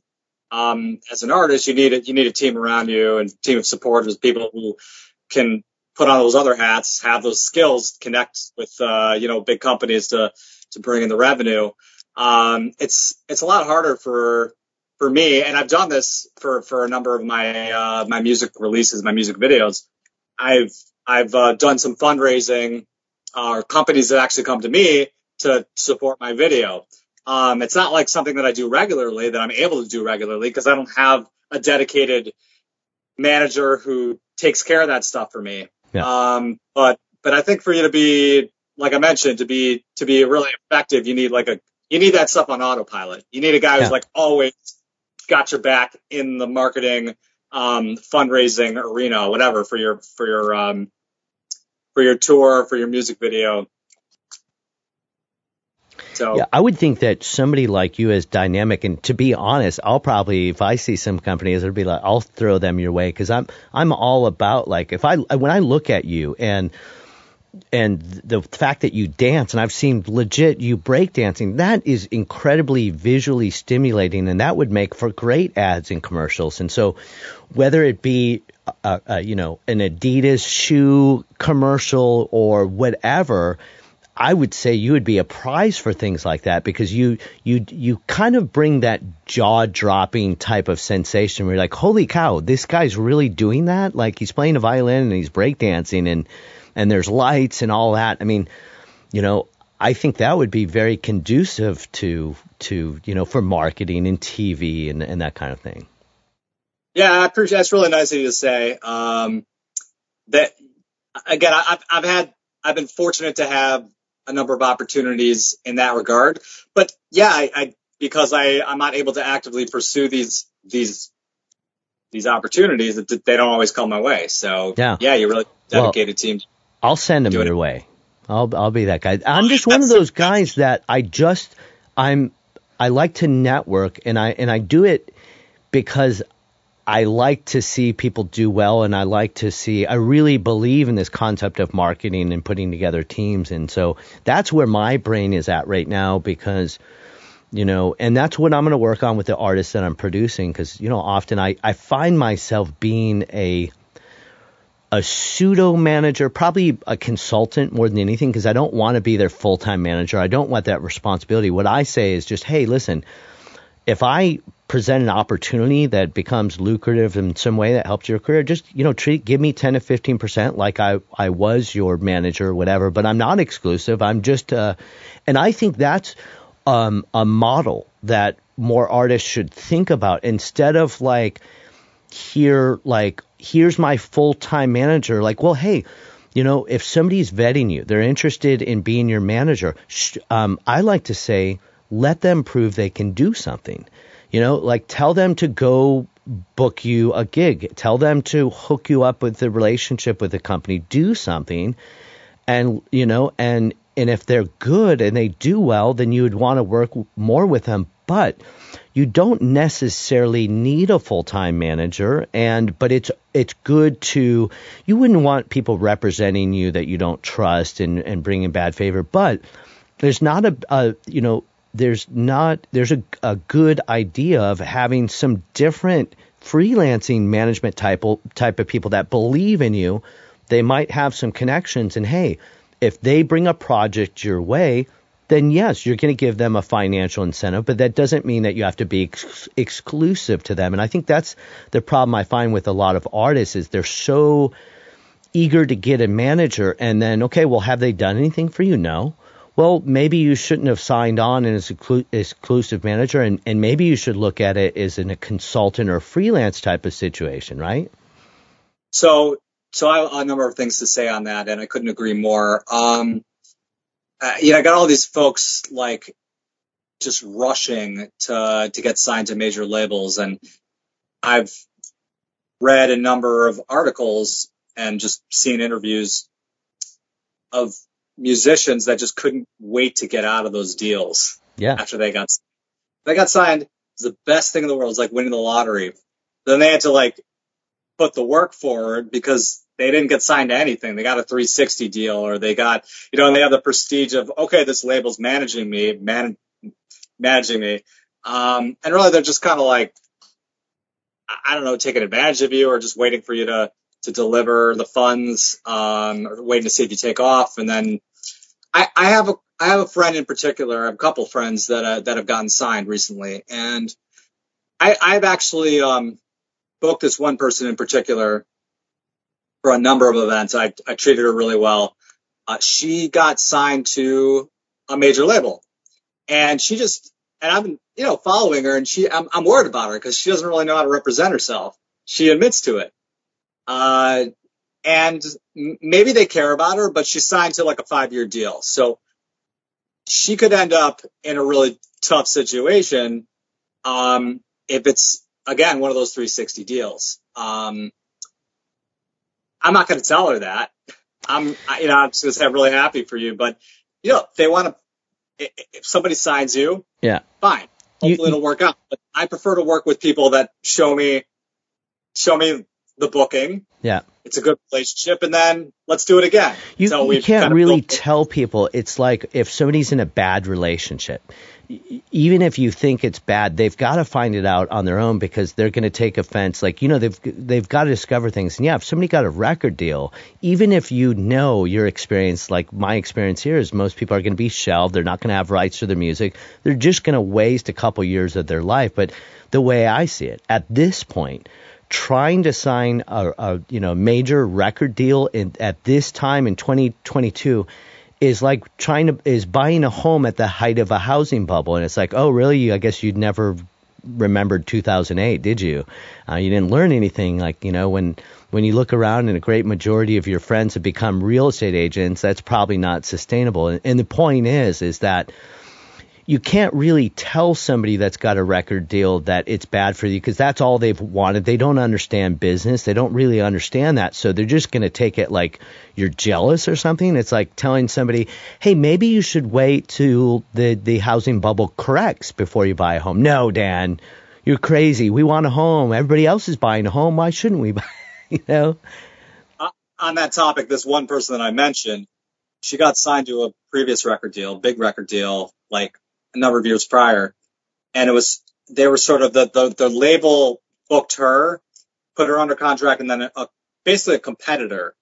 um, as an artist, you need a, you need a team around you and team of supporters, people who can put on those other hats, have those skills, connect with uh, you know big companies to to bring in the revenue. Um, it's it's a lot harder for for me, and I've done this for for a number of my uh, my music releases, my music videos. I've I've uh, done some fundraising, or uh, companies that actually come to me to support my video. Um, it's not like something that I do regularly that I'm able to do regularly because I don't have a dedicated manager who takes care of that stuff for me. Yeah. Um, but but I think for you to be like I mentioned to be to be really effective, you need like a you need that stuff on autopilot. You need a guy who's yeah. like always got your back in the marketing, um, fundraising arena, whatever for your for your um, for your tour, for your music video. So yeah, I would think that somebody like you is dynamic, and to be honest, I'll probably if I see some companies, it'll be like I'll throw them your way because I'm I'm all about like if I when I look at you and and the fact that you dance and I've seen legit you break dancing that is incredibly visually stimulating and that would make for great ads and commercials and so whether it be uh, uh, you know an Adidas shoe commercial or whatever I would say you would be a prize for things like that because you you you kind of bring that jaw dropping type of sensation where you're like, holy cow, this guy's really doing that. Like he's playing a violin and he's breakdancing and and there's lights and all that. I mean, you know, I think that would be very conducive to to you know for marketing and TV and, and that kind of thing. Yeah, I appreciate that's really nice of you to say. Um, that again, I've I've had I've been fortunate to have a number of opportunities in that regard. But yeah, I, I because I I'm not able to actively pursue these these these opportunities that they don't always come my way. So yeah, yeah, you're really dedicated well, team. I'll send them your way. I'll I'll be that guy. I'm just one of those guys that I just I'm I like to network and I and I do it because I like to see people do well and I like to see I really believe in this concept of marketing and putting together teams and so that's where my brain is at right now because you know and that's what I'm going to work on with the artists that I'm producing cuz you know often I I find myself being a a pseudo manager, probably a consultant more than anything, because I don't want to be their full time manager. I don't want that responsibility. What I say is just, hey, listen, if I present an opportunity that becomes lucrative in some way that helps your career, just you know, treat give me ten to fifteen percent like I I was your manager or whatever. But I'm not exclusive. I'm just, uh, and I think that's um, a model that more artists should think about instead of like here like here's my full time manager. Like, well, hey, you know, if somebody's vetting you, they're interested in being your manager. sh- Um, I like to say, let them prove they can do something. You know, like tell them to go book you a gig, tell them to hook you up with the relationship with the company, do something, and you know, and and if they're good and they do well, then you would want to work more with them. But you don't necessarily need a full-time manager and but it's it's good to you wouldn't want people representing you that you don't trust and and bring in bad favor but there's not a, a you know there's not there's a, a good idea of having some different freelancing management type type of people that believe in you. They might have some connections and hey if they bring a project your way then yes, you're going to give them a financial incentive, but that doesn't mean that you have to be ex- exclusive to them. And I think that's the problem I find with a lot of artists is they're so eager to get a manager and then, okay, well, have they done anything for you? No. Well, maybe you shouldn't have signed on as an exclusive manager, and, and maybe you should look at it as in a consultant or freelance type of situation, right? So, so I have a number of things to say on that, and I couldn't agree more. Um, uh, you know, I got all these folks like just rushing to to get signed to major labels, and I've read a number of articles and just seen interviews of musicians that just couldn't wait to get out of those deals. Yeah. After they got they got signed, it was the best thing in the world. It's like winning the lottery. Then they had to like put the work forward because they didn't get signed to anything. They got a 360 deal or they got, you know, and they have the prestige of, okay, this label's managing me, man, managing me. Um, and really they're just kind of like, I don't know, taking advantage of you or just waiting for you to, to deliver the funds, um, or waiting to see if you take off. And then I, I have a, I have a friend in particular, a couple friends that, uh, that have gotten signed recently. And I, I've actually, um, booked this one person in particular for a number of events. I, I treated her really well. Uh, she got signed to a major label and she just, and I've been, you know, following her and she, I'm, I'm worried about her because she doesn't really know how to represent herself. She admits to it. Uh, and maybe they care about her, but she's signed to like a five year deal. So she could end up in a really tough situation. Um, if it's again, one of those 360 deals. Um, I'm not going to tell her that. I'm, you know, I'm just going to say I'm really happy for you, but you know, they want to, if somebody signs you, yeah, fine. Hopefully you, it'll work out. But I prefer to work with people that show me, show me the booking. Yeah. It's a good relationship and then let's do it again. You, so you can't really tell people. It's like if somebody's in a bad relationship, even if you think it's bad, they've got to find it out on their own because they're going to take offense. Like you know, they've they've got to discover things. And yeah, if somebody got a record deal, even if you know your experience, like my experience here is, most people are going to be shelved. They're not going to have rights to their music. They're just going to waste a couple years of their life. But the way I see it, at this point, trying to sign a, a you know major record deal in, at this time in 2022 is like trying to is buying a home at the height of a housing bubble. And it's like oh really? I guess you'd never remembered 2008 did you? Uh, you didn't learn anything. Like you know when when you look around and a great majority of your friends have become real estate agents that's probably not sustainable. And, and the point is is that you can't really tell somebody that's got a record deal that it's bad for you because that's all they've wanted. They don't understand business. They don't really understand that. So they're just going to take it like you're jealous or something. It's like telling somebody, hey, maybe you should wait till the, the housing bubble corrects before you buy a home. No, Dan, you're crazy. We want a home. Everybody else is buying a home. Why shouldn't we buy? you know? Uh, on that topic, this one person that I mentioned, she got signed to a previous record deal, big record deal, like a number of years prior, and it was they were sort of the the, the label booked her, put her under contract, and then a, basically a competitor,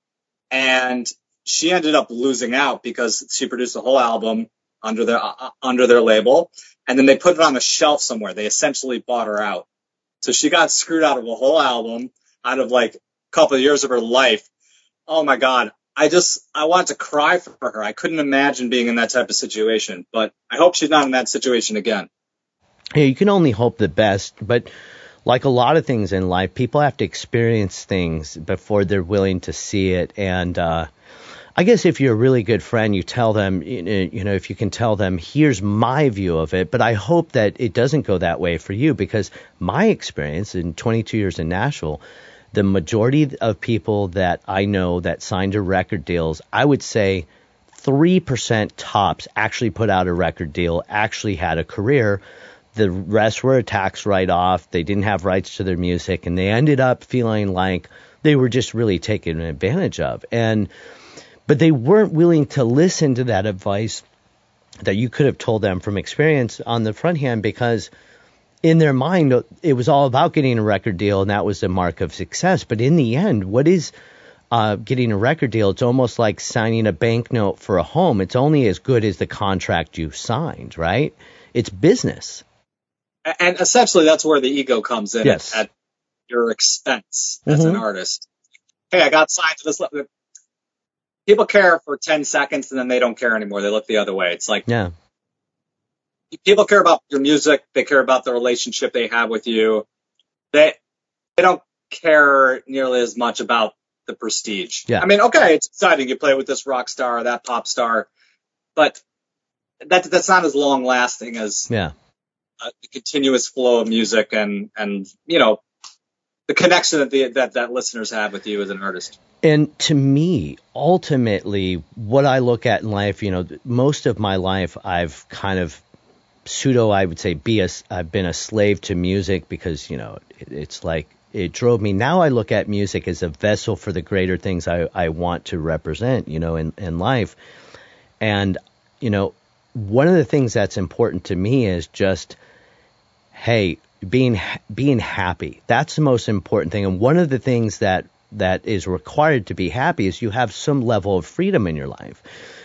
and she ended up losing out because she produced a whole album under their uh, under their label, and then they put it on a shelf somewhere. They essentially bought her out, so she got screwed out of a whole album, out of like a couple of years of her life. Oh my God, I just I wanted to cry for her. I couldn't imagine being in that type of situation, but I hope she's not in that situation again. Yeah, you can only hope the best, but like a lot of things in life, people have to experience things before they're willing to see it. And uh, I guess if you're a really good friend, you tell them, you know, if you can tell them, here's my view of it. But I hope that it doesn't go that way for you because my experience in 22 years in Nashville the majority of people that I know that signed to record deals, I would say 3% tops actually put out a record deal, actually had a career. The rest were a tax write off. They didn't have rights to their music, and they ended up feeling like they were just really taken advantage of. And but they weren't willing to listen to that advice that you could have told them from experience on the front hand because in their mind, it was all about getting a record deal, and that was the mark of success. But in the end, what is uh, getting a record deal? It's almost like signing a banknote for a home. It's only as good as the contract you signed, right? It's business. And essentially, that's where the ego comes in yes. at, your expense as mm-hmm. an artist. Hey, I got signed to this. People care for 10 seconds and then they don't care anymore. They look the other way. It's like, yeah people care about your music. They care about the relationship they have with you. They they don't care nearly as much about the prestige. Yeah. I mean, okay, it's exciting. You play with this rock star or that pop star, but that that's not as long lasting as yeah. Uh, the continuous flow of music and and you know the connection that the that that listeners have with you as an artist. And to me, ultimately, what I look at in life, you know, most of my life, I've kind of pseudo, I would say, be a, I've been a slave to music because, you know, it, it's like it drove me. Now I look at music as a vessel for the greater things I, I want to represent, you know, in, in life. And, you know, one of the things that's important to me is just, hey, being being happy. That's the most important thing. And one of the things that that is required to be happy is you have some level of freedom in your life.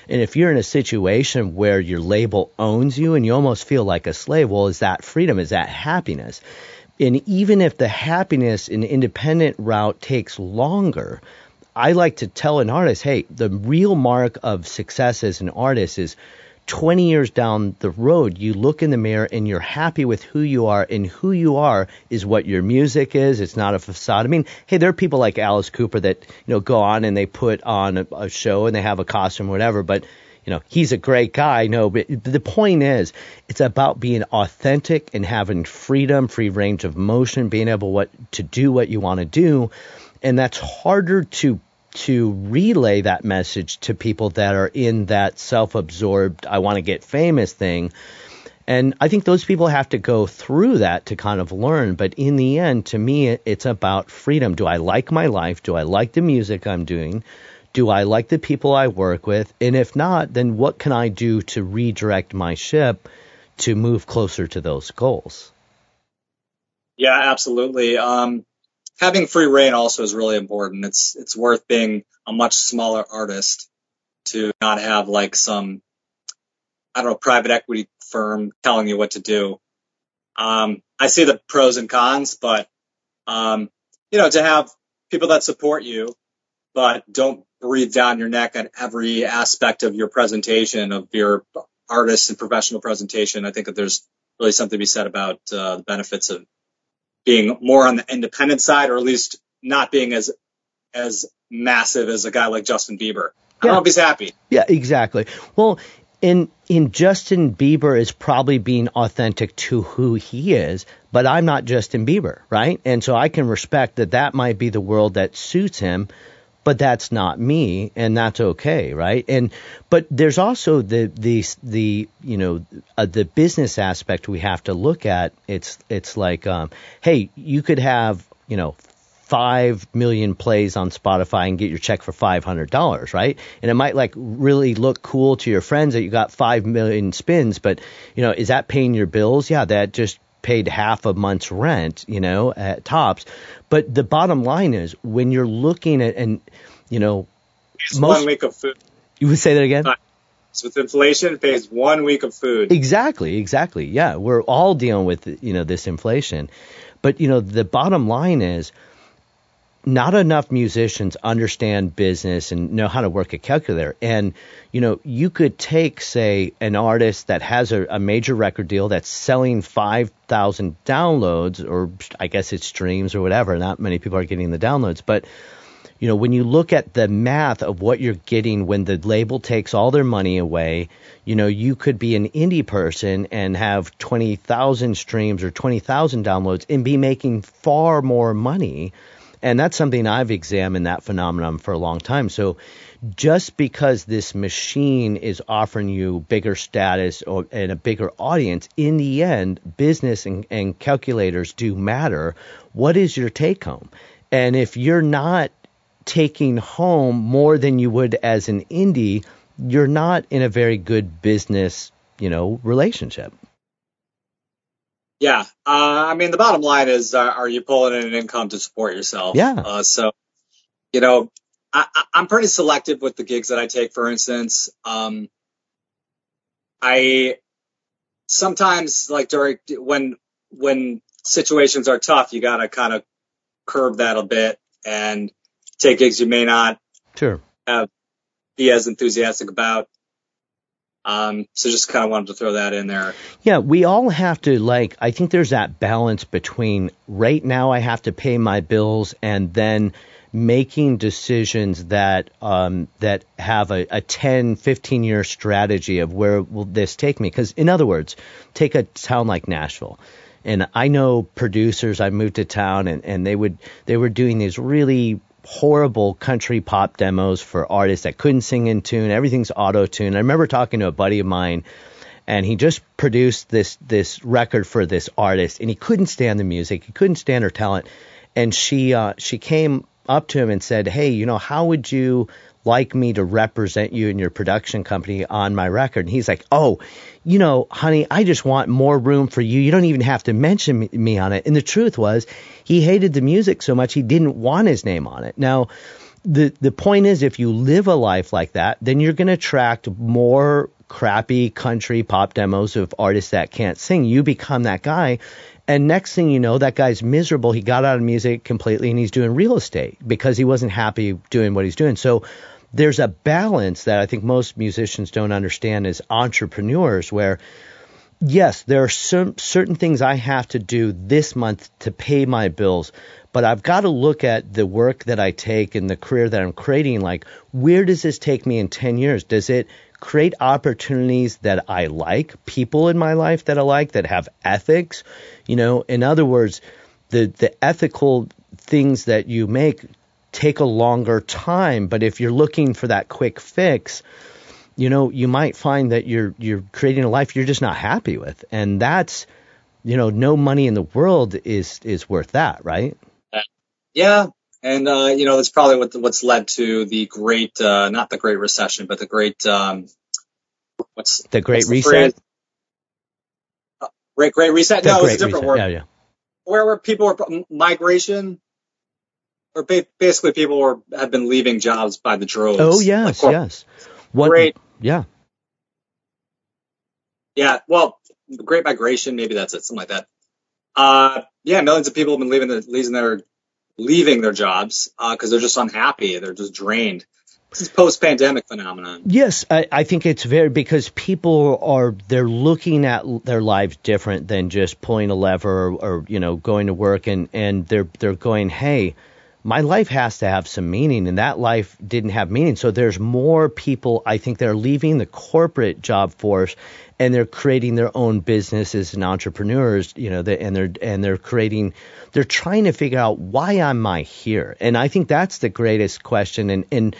And if you're in a situation where your label owns you and you almost feel like a slave, well, is that freedom? Is that happiness? And even if the happiness in independent route takes longer, I like to tell an artist, hey, the real mark of success as an artist is 20 years down the road, you look in the mirror and you're happy with who you are, and who you are is what your music is. It's not a facade. I mean, hey, there are people like Alice Cooper that you know go on and they put on a, a show and they have a costume or whatever, but you know he's a great guy. No, but the point is, it's about being authentic and having freedom, free range of motion, being able what to do what you want to do, and that's harder to to relay that message to people that are in that self-absorbed I want to get famous thing. And I think those people have to go through that to kind of learn. But in the end, to me, it's about freedom. Do I like my life? Do I like the music I'm doing? Do I like the people I work with? And if not, then what can I do to redirect my ship to move closer to those goals? Yeah, absolutely. Um, having free reign also is really important. It's it's worth being a much smaller artist to not have like some I don't know private equity firm telling you what to do. Um, I see the pros and cons, but um, you know to have people that support you but don't breathe down your neck on every aspect of your presentation of your artist and professional presentation. I think that there's really something to be said about uh, the benefits of being more on the independent side, or at least not being as as massive as a guy like Justin Bieber. I don't know if he's happy. Yeah, exactly. Well, in in Justin Bieber is probably being authentic to who he is, but I'm not Justin Bieber, right? And so I can respect that that might be the world that suits him, but that's not me, and that's okay, right? And but there's also the the the you know uh, the business aspect we have to look at. It's it's like, um, hey, you could have you know five million plays on Spotify and get your check for five hundred dollars, right? And it might like really look cool to your friends that you got five million spins, but you know, is that paying your bills? Yeah, that just paid half a month's rent, you know, at tops. But the bottom line is when you're looking at and you know, it's most, one week of food. You would say that again? Uh, so with inflation, it pays one week of food. Exactly, exactly. Yeah, we're all dealing with you know this inflation, but you know the bottom line is not enough musicians understand business and know how to work a calculator. And, you know, you could take, say, an artist that has a, a major record deal that's selling 5,000 downloads, or I guess it's streams or whatever. Not many people are getting the downloads. But, you know, when you look at the math of what you're getting when the label takes all their money away, you know, you could be an indie person and have 20,000 streams or 20,000 downloads and be making far more money and that's something I've examined that phenomenon for a long time. So just because this machine is offering you bigger status or, and a bigger audience, in the end, business and, and calculators do matter. What is your take home? And if you're not taking home more than you would as an indie, you're not in a very good business, you know, relationship. Yeah, uh, I mean, the bottom line is, uh, are you pulling in an income to support yourself? Yeah. Uh, so, you know, I, am pretty selective with the gigs that I take. For instance, um, I sometimes like during when when situations are tough, you got to kind of curb that a bit and take gigs you may not sure have, be as enthusiastic about. Um, so just kind of wanted to throw that in there. Yeah, we all have to like. I think there's that balance between right now I have to pay my bills and then making decisions that um, that have a, a 10, 15 year strategy of where will this take me. Because in other words, take a town like Nashville. And I know producers. I moved to town, and, and they would they were doing these really horrible country pop demos for artists that couldn't sing in tune. Everything's auto tune. I remember talking to a buddy of mine, and he just produced this this record for this artist, and he couldn't stand the music. He couldn't stand her talent, and she uh, she came up to him and said, "Hey, you know, how would you like me to represent you and your production company on my record?" And he's like, "Oh, you know, honey, I just want more room for you. You don't even have to mention me on it." And the truth was, he hated the music so much he didn't want his name on it. Now, the the point is, if you live a life like that, then you're going to attract more crappy country pop demos of artists that can't sing. You become that guy. And next thing you know, that guy's miserable. He got out of music completely and he's doing real estate because he wasn't happy doing what he's doing. So there's a balance that I think most musicians don't understand as entrepreneurs where yes, there are some, certain things I have to do this month to pay my bills, but I've got to look at the work that I take and the career that I'm creating. Like, where does this take me in 10 years? Does it create opportunities that I like, people in my life that I like, that have ethics? You know, in other words, the, the ethical things that you make take a longer time, but if you're looking for that quick fix, you know, you might find that you're you're creating a life you're just not happy with, and that's, you know, no money in the world is is worth that, right? Yeah, and uh, you know that's probably what what's led to the great, uh, not the Great Recession, but the Great, um, what's the Great what's Reset? The uh, great Great Reset? The no, it's a different reset. word. Yeah, yeah. Where where people are migration, or basically people were have been leaving jobs by the droves. Oh yes, like, yes. What, great yeah. Yeah. Well, Great Migration, maybe that's it, something like that. Uh, yeah, millions of people have been leaving the, leaving their, leaving their jobs because uh, they're just unhappy. They're just drained. This is post-pandemic phenomenon. Yes, I, I, think it's very because people are they're looking at their lives different than just pulling a lever or, or you know going to work and and they're they're going, hey, my life has to have some meaning, and that life didn't have meaning. So there's more people I think that are leaving the corporate job force and they're creating their own businesses and entrepreneurs, you know, and they're and they're creating, they're trying to figure out why am I here, and I think that's the greatest question, and and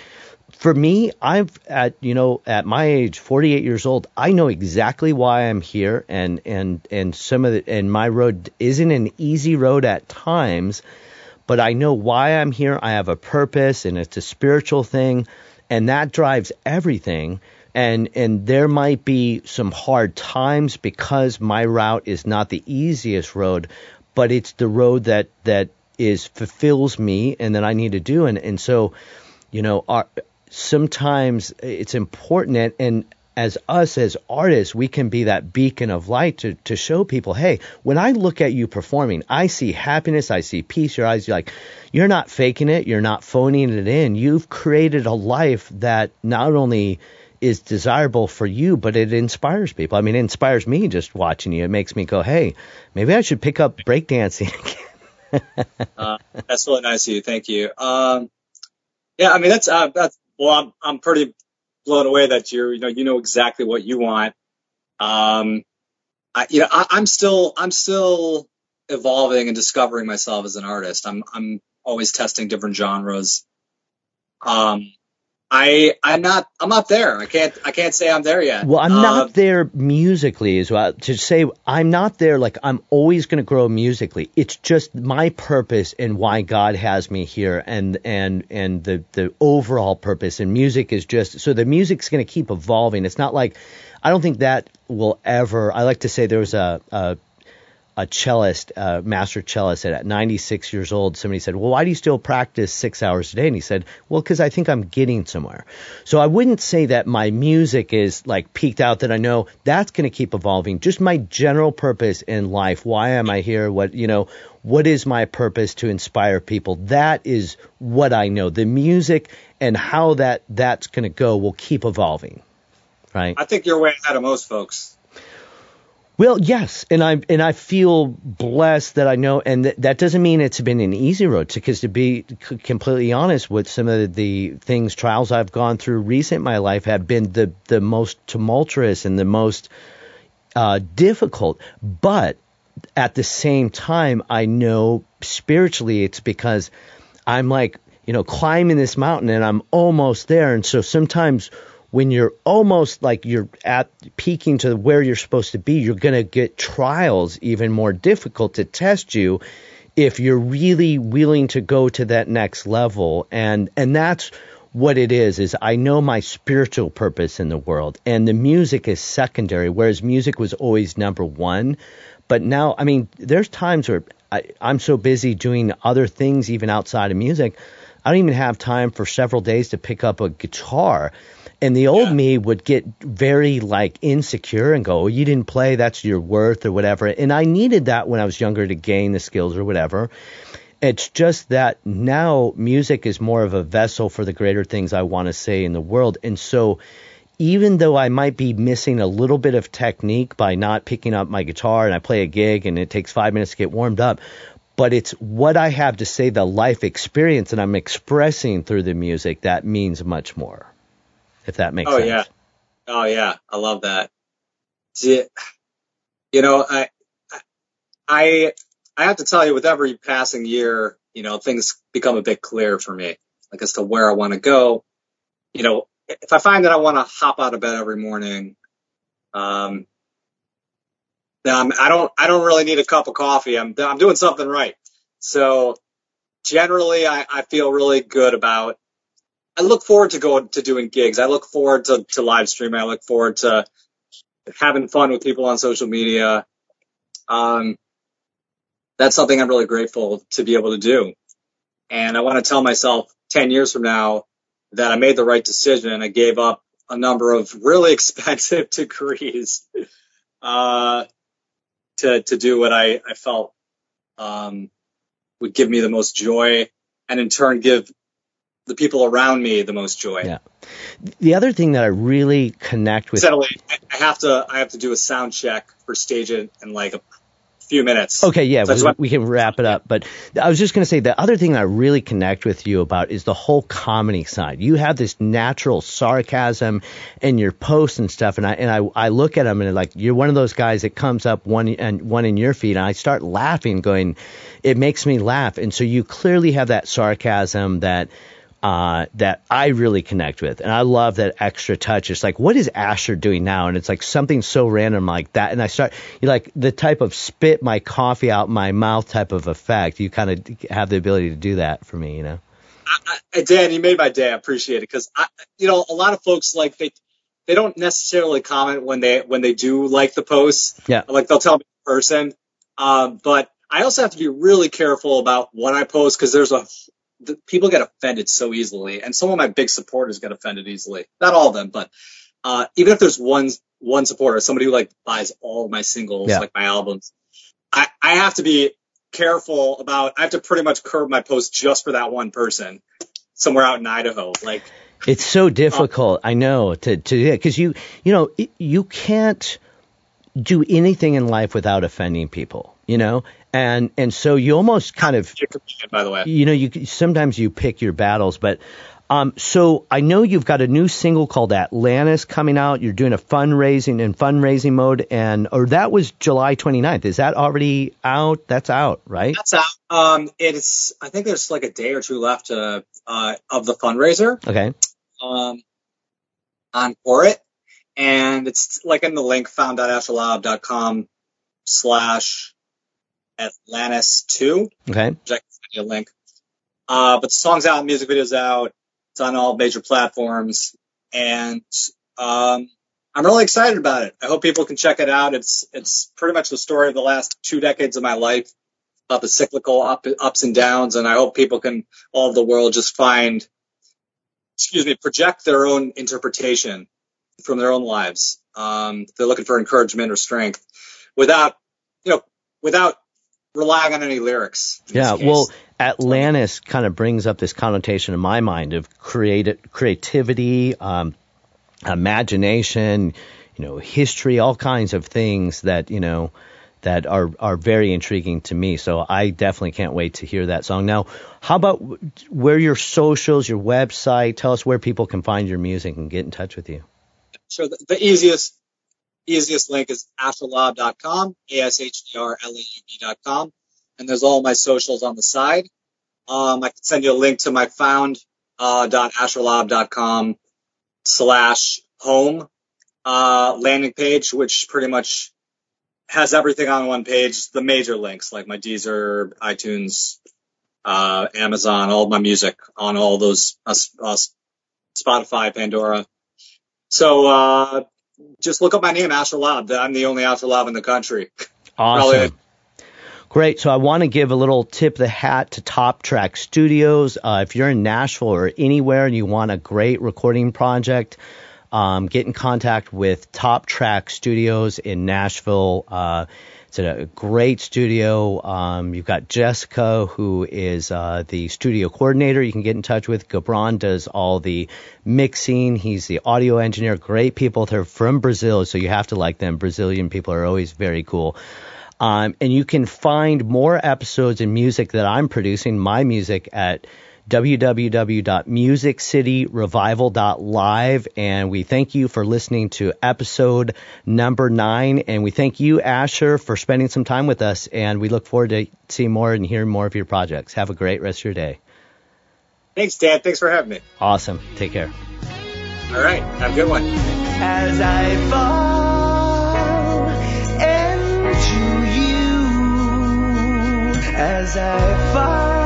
for me, I've at you know at my age, 48 years old, I know exactly why I'm here, and and and some of the and my road isn't an easy road at times, but I know why I'm here. I have a purpose, and it's a spiritual thing, and that drives everything. And and there might be some hard times because my route is not the easiest road, but it's the road that that is fulfills me and that I need to do. And and so, you know, our sometimes it's important and, and as us as artists, we can be that beacon of light to, to show people, hey, when I look at you performing, I see happiness, I see peace. Your eyes, you're like, you're not faking it, you're not phoning it in. You've created a life that not only is desirable for you, but it inspires people. I mean, it inspires me just watching you. It makes me go, hey, maybe I should pick up breakdancing again. uh, that's really nice of you. Thank you. Um, yeah, I mean, that's, uh, that's, well, I'm, I'm pretty blown away that you're, you know, you know exactly what you want. Um, I, you know, I, I'm still, I'm still evolving and discovering myself as an artist. I'm, I'm always testing different genres. Um, I I'm not I'm not there. I can't I can't say I'm there yet. Well, I'm uh, not there musically as well. To say I'm not there like I'm always going to grow musically. It's just my purpose and why God has me here and and and the the overall purpose and music is just so the music's going to keep evolving. It's not like I don't think that will ever. I like to say there was a, a a cellist, a master cellist, at 96 years old, somebody said, "Well, why do you still practice six hours a day?" And he said, "Well, because I think I'm getting somewhere." So I wouldn't say that my music is like peaked out. That I know that's going to keep evolving. Just my general purpose in life. Why am I here? What you know? What is my purpose to inspire people? That is what I know. The music and how that that's going to go will keep evolving. Right. I think you're way ahead of most folks. Well, yes, and I and I feel blessed that I know, and th- that doesn't mean it's been an easy road. Because to be c- completely honest, with some of the things, trials I've gone through recent in my life have been the the most tumultuous and the most uh, difficult. But at the same time, I know spiritually it's because I'm like you know climbing this mountain and I'm almost there, and so sometimes when you're almost like you're at peaking to where you're supposed to be, you're going to get trials even more difficult to test you if you're really willing to go to that next level. And, and that's what it is, is I know my spiritual purpose in the world and the music is secondary, whereas music was always number one. But now, I mean, there's times where I, I'm so busy doing other things, even outside of music, I don't even have time for several days to pick up a guitar. And the old yeah. me would get very like insecure and go, oh, you didn't play, that's your worth or whatever. And I needed that when I was younger to gain the skills or whatever. It's just that now music is more of a vessel for the greater things I want to say in the world. And so even though I might be missing a little bit of technique by not picking up my guitar and I play a gig and it takes five minutes to get warmed up, but it's what I have to say, the life experience that I'm expressing through the music that means much more if that makes oh, sense. yeah. Oh yeah. I love that. You know, I, I, I have to tell you with every passing year, you know, things become a bit clearer for me, like as to where I want to go. You know, if I find that I want to hop out of bed every morning, um, then I'm, I don't, I don't really need a cup of coffee. I'm, I'm doing something right. So generally I, I feel really good about I look forward to going to doing gigs. I look forward to, to live streaming. I look forward to having fun with people on social media. Um, that's something I'm really grateful to be able to do. And I want to tell myself 10 years from now that I made the right decision. And I gave up a number of really expensive degrees, uh, to, to do what I, I felt, um, would give me the most joy and in turn give the people around me the most joy. Yeah. The other thing that I really connect with. Settle I have to I have to do a sound check for StageIt in like a few minutes. Okay, yeah, so we, we, can wrap it up. But I was just going to say the other thing I really connect with you about is the whole comedy side. You have this natural sarcasm in your posts and stuff, and I and I, I look at them and like you're one of those guys that comes up one and one in your feed, and I start laughing, going, it makes me laugh, and so you clearly have that sarcasm that uh, that I really connect with. And I love that extra touch. It's like, what is Asher doing now? And it's like something so random like that. And I start, you like the type of spit my coffee out my mouth type of effect. You kind of have the ability to do that for me, you know? I, I, Dan, you made my day. I appreciate it because I, you know, a lot of folks like they, they don't necessarily comment when they when they do like the posts. Yeah. Like they'll tell me in person. Um, but I also have to be really careful about what I post because there's a the, people get offended so easily, and some of my big supporters get offended easily. Not all of them, but uh, even if there's one one supporter, somebody who like buys all my singles, yeah. like my albums, I, I have to be careful about. I have to pretty much curb my post just for that one person somewhere out in Idaho. Like it's so difficult. I know to to because you you know you can't do anything in life without offending people. You know, and and so you almost kind of by the way you know you sometimes you pick your battles but um, so I know you've got a new single called Atlantis coming out. You're doing a fundraising in fundraising mode, and or that was July 29th. Is that already out? That's out, right? That's out. Um, it's I think there's like a day or two left uh, uh, of the fundraiser. Okay. Um, on for it, and it's like in the link found.asherlaub.com slash Atlantis 2. Okay. Which I can send you a link. Uh, but the song's out, music video's out. It's on all major platforms. And, um, I'm really excited about it. I hope people can check it out. It's, it's pretty much the story of the last two decades of my life about the cyclical up, ups and downs. And I hope people can, all of the world just find, excuse me, project their own interpretation from their own lives. Um, they're looking for encouragement or strength without, you know, without relying on any lyrics. Yeah, well, Atlantis kind of brings up this connotation in my mind of creative creativity, um, imagination, you know, history, all kinds of things that you know that are are very intriguing to me. So I definitely can't wait to hear that song. Now, how about where your socials, your website? Tell us where people can find your music and get in touch with you. So The, the easiest easiest link is asherlaub.com, A-S-H-E-R-L-A-U-B.com. And there's all my socials on the side. Um, I can send you a link to my found, uh, slash home, uh, landing page, which pretty much has everything on one page, the major links like my Deezer, iTunes, uh, Amazon, all my music on all those, uh, uh, Spotify, Pandora. So, uh, just look up my name, Asher Laub. I'm the only Asher Laub in the country. Awesome. Probably. Great. So I want to give a little tip of the hat to Top Track Studios. Uh, if you're in Nashville or anywhere and you want a great recording project, um, get in contact with Top Track Studios in Nashville. Uh, it's a great studio. Um, you've got Jessica, who is uh, the studio coordinator. You can get in touch with. Gabron does all the mixing. He's the audio engineer. Great people. They're from Brazil, so you have to like them. Brazilian people are always very cool. Um, and you can find more episodes and music that I'm producing, my music, at www.musiccityrevival.live. And we thank you for listening to episode number nine. And we thank you, Asher, for spending some time with us. And we look forward to seeing more and hearing more of your projects. Have a great rest of your day. Thanks, Dan. Thanks for having me. Awesome. Take care. All right. Have a good one. As I fall into you, as I fall